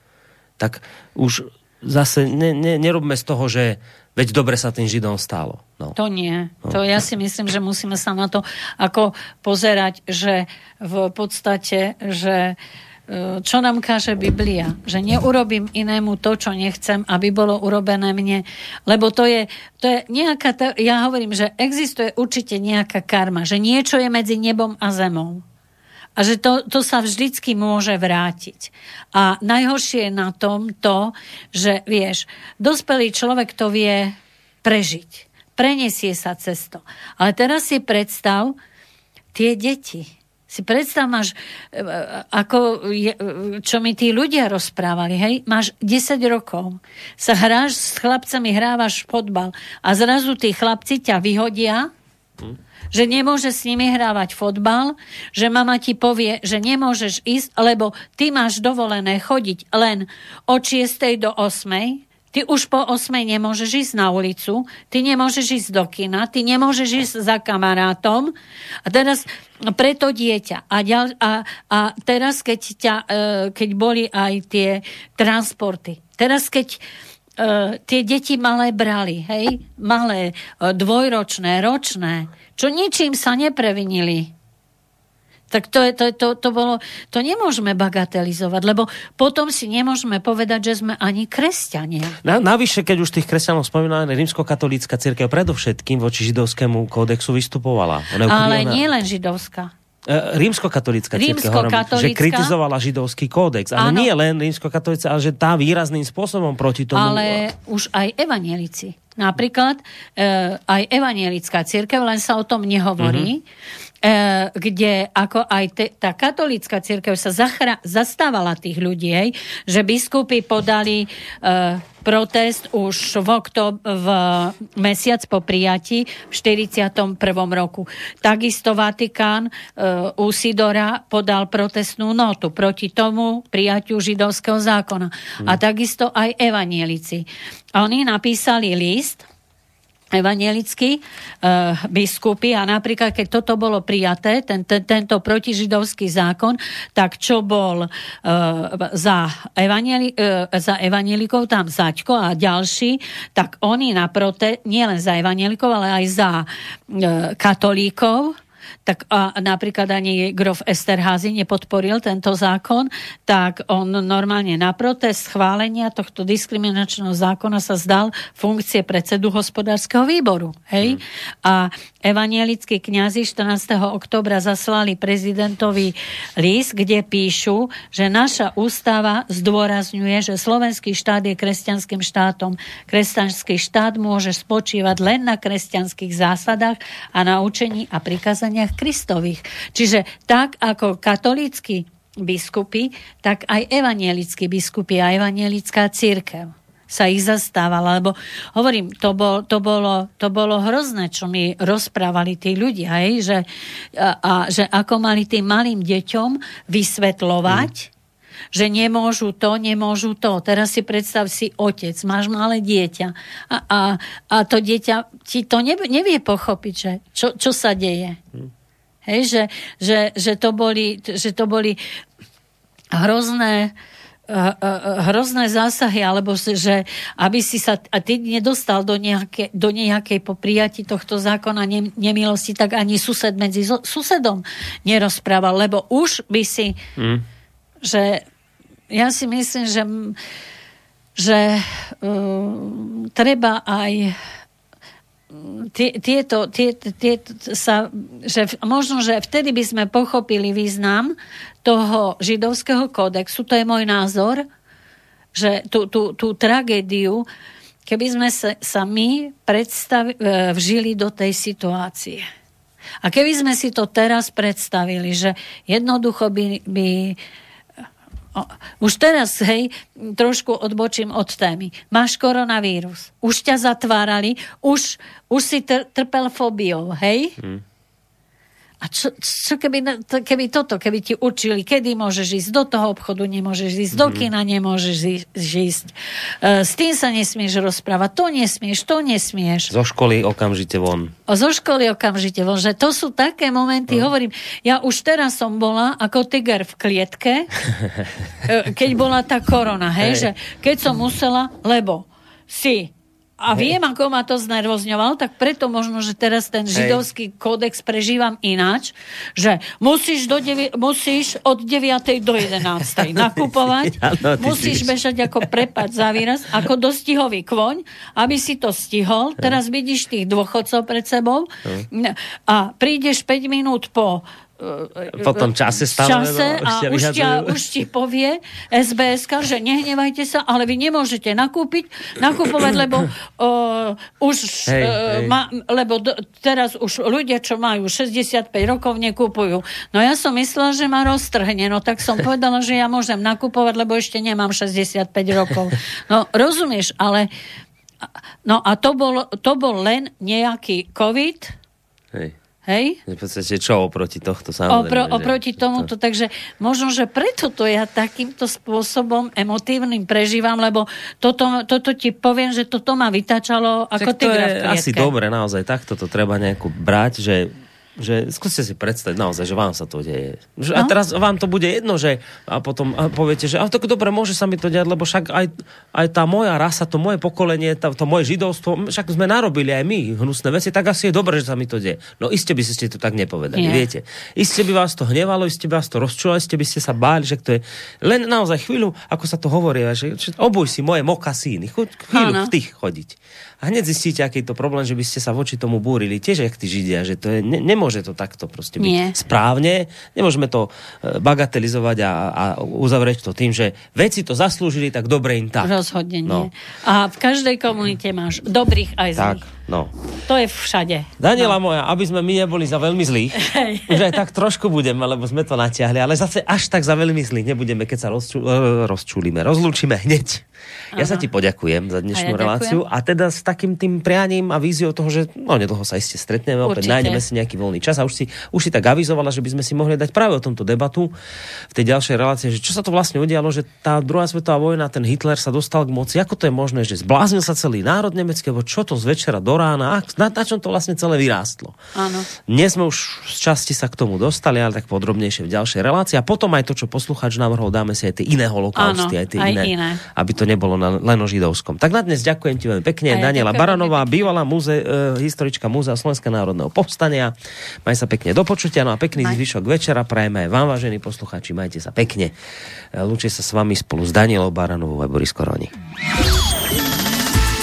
Tak už zase ne, ne, nerobme z toho, že veď dobre sa tým Židom stálo. No. To nie. No. To ja si myslím, že musíme sa na to ako pozerať, že v podstate, že e, čo nám káže Biblia, že neurobím inému to, čo nechcem, aby bolo urobené mne. Lebo to je, to je nejaká, ja hovorím, že existuje určite nejaká karma, že niečo je medzi nebom a zemou. A že to, to sa vždycky môže vrátiť. A najhoršie je na tom to, že vieš, dospelý človek to vie prežiť. Prenesie sa cez to. Ale teraz si predstav tie deti. Si predstav, máš, e, ako je, čo mi tí ľudia rozprávali, hej, máš 10 rokov, sa hráš s chlapcami, hrávaš fotbal a zrazu tí chlapci ťa vyhodia, hm že nemôže s nimi hrávať fotbal, že mama ti povie, že nemôžeš ísť, lebo ty máš dovolené chodiť len od 6. do 8. Ty už po 8 nemôžeš ísť na ulicu, ty nemôžeš ísť do kina, ty nemôžeš ísť za kamarátom. A teraz preto dieťa. A, ďal, a, a teraz, keď, ťa, e, keď boli aj tie transporty, teraz, keď Uh, tie deti malé brali, hej, malé, uh, dvojročné, ročné, čo ničím sa neprevinili. Tak to, je, to, to, to, bolo, to nemôžeme bagatelizovať, lebo potom si nemôžeme povedať, že sme ani kresťania. Na, navyše, keď už tých kresťanov spomínala, rímskokatolícka církev predovšetkým voči židovskému kódexu vystupovala. Ona Ale nie len židovská. E, rímskokatolícka církev, hovorím, že kritizovala židovský kódex. Ale Áno. nie len rímskokatolícka, ale že tá výrazným spôsobom proti tomu... Ale už aj evanielici. Napríklad e, aj evanielická církev, len sa o tom nehovorí. Mm-hmm kde ako aj te, tá katolícka církev sa zachra, zastávala tých ľudí, hej, že biskupy podali uh, protest už v, oktob, v mesiac po prijati v 41. roku. Takisto Vatikán uh, u Sidora podal protestnú notu proti tomu prijatiu židovského zákona. Hmm. A takisto aj evanielici. A oni napísali list, evanielickí uh, biskupy. A napríklad, keď toto bolo prijaté, ten, ten, tento protižidovský zákon, tak čo bol uh, za, evanieli, uh, za evanielikov, tam Zaďko a ďalší, tak oni na prote, nielen za evanielikov, ale aj za uh, katolíkov, tak a napríklad ani grof Esterházy nepodporil tento zákon, tak on normálne na protest schválenia tohto diskriminačného zákona sa zdal funkcie predsedu hospodárskeho výboru. Hej? Mm. A evanielickí kňazi 14. oktobra zaslali prezidentovi list, kde píšu, že naša ústava zdôrazňuje, že slovenský štát je kresťanským štátom. Kresťanský štát môže spočívať len na kresťanských zásadách a na učení a prikázaniach Kristových. Čiže tak ako katolícky biskupy, tak aj evanielickí biskupy a evanielická církev sa ich zastávala, lebo hovorím, to, bol, to, bolo, to bolo hrozné, čo mi rozprávali tí ľudia, hej, že, a, a, že ako mali tým malým deťom vysvetľovať, mm že nemôžu to, nemôžu to. Teraz si predstav si otec, máš malé dieťa a, a, a to dieťa ti to nevie, pochopiť, že čo, čo sa deje. Mm. Hej, že, že, že, to boli, že to boli hrozné hrozné zásahy, alebo že aby si sa a ty nedostal do, nejaké, do nejakej po prijati tohto zákona ne, nemilosti, tak ani sused medzi susedom nerozprával, lebo už by si mm. že ja si myslím, že že uh, treba aj tieto, tieto, tieto sa, že možno, že vtedy by sme pochopili význam toho židovského kódexu, to je môj názor, že tú, tú, tú tragédiu, keby sme sa, sa my predstavi, e, vžili do tej situácie. A keby sme si to teraz predstavili, že jednoducho by, by už teraz, hej, trošku odbočím od témy. Máš koronavírus. Už ťa zatvárali, už, už si tr- trpel fóbiou, hej? Hmm. A čo, čo keby, keby toto, keby ti učili, kedy môžeš ísť do toho obchodu, nemôžeš ísť, mm-hmm. do mhm. kina nemôžeš ísť. Uh, s tým sa nesmieš rozprávať, to nesmieš, to nesmieš. Zo školy okamžite von. O, zo školy okamžite von, že to sú také momenty, mm. hovorím, ja už teraz som bola ako tiger v klietke, [LAUGHS] e, keď bola tá korona, hej, hej. že keď som musela, lebo si a viem, ako ma to znervozňovalo, tak preto možno, že teraz ten židovský Hej. kódex prežívam ináč, že musíš, do devi- musíš od 9. do 11. [LAUGHS] nakupovať, [LAUGHS] ano, musíš bežať ako prepad za výraz, ako dostihový kvoň, aby si to stihol. Teraz vidíš tých dôchodcov pred sebou a prídeš 5 minút po po tom čase stále čase a už, ťa, už ti povie SBS, že nehnevajte sa, ale vy nemôžete nakúpiť, nakupovať, lebo uh, už hej, uh, hej. Ma, lebo do, teraz už ľudia, čo majú 65 rokov, nekupujú. No ja som myslela, že ma roztrhne, no tak som povedala, že ja môžem nakupovať, lebo ešte nemám 65 rokov. No rozumieš, ale no a to bol, to bol len nejaký COVID, hej Hej? V podstate čo oproti tohto samozrejme. Opro, oproti tomuto, to... takže možno, že preto to ja takýmto spôsobom emotívnym prežívam, lebo toto, toto ti poviem, že toto ma vytačalo ako tigra v Asi dobre, naozaj, takto to treba nejako brať, že že skúste si predstaviť naozaj, že vám sa to deje. Že, no? A teraz vám to bude jedno, že a potom a poviete, že a tak dobre, môže sa mi to diať, lebo však aj, aj tá moja rasa, to moje pokolenie, tá, to moje židovstvo, však sme narobili aj my hnusné veci, tak asi je dobre, že sa mi to deje. No iste by ste to tak nepovedali, Nie. viete. Iste by vás to hnevalo, iste by vás to rozčúlo, iste by ste sa báli, že to je len naozaj chvíľu, ako sa to hovorí, že, že obuj si moje mokasíny, chvíľu v tých chodiť a hneď zistíte, aký je to problém, že by ste sa voči tomu búrili. Tiež jak tí Židia, že to je, ne, nemôže to takto proste byť Nie. správne. Nemôžeme to e, bagatelizovať a, a uzavrieť to tým, že veci to zaslúžili, tak dobre im tak. Rozhodne nie. No. A v každej komunite máš dobrých aj zlých. Tak. No. To je všade. Daniela no. moja, aby sme my neboli za veľmi zlých, [LAUGHS] už aj tak trošku budeme, lebo sme to natiahli, ale zase až tak za veľmi zlých nebudeme, keď sa rozču, e, rozčulíme, rozlúčime hneď. Aha. Ja sa ti poďakujem za dnešnú a ja reláciu ďakujem. a teda s takým tým prianím a víziou toho, že no nedlho sa iste stretneme, opäť nájdeme si nejaký voľný čas a už si, už si tak avizovala, že by sme si mohli dať práve o tomto debatu v tej ďalšej relácii, že čo sa to vlastne udialo, že tá druhá svetová vojna, ten Hitler sa dostal k moci, ako to je možné, že zbláznil sa celý národ nemecký, čo to z večera do rána, na, na čom to vlastne celé vyrástlo. Áno. Dnes sme už z časti sa k tomu dostali, ale tak podrobnejšie v ďalšej relácii a potom aj to, čo poslucháč navrhol, dáme si aj tie iné holokausty, aj tie aj iné, iné, aby to nebolo na, len o židovskom. Tak na dnes ďakujem ti veľmi pekne. Ja Daniela Baranová, bývalá múze, e, historička Múzea Slovenského národného povstania. Maj sa pekne do počutia, no a pekný Maj. zvyšok večera prajeme aj vám, vážení poslucháči, majte sa pekne. E, Lúči sa s vami spolu s Danielou Baranovou a Boris Koroni.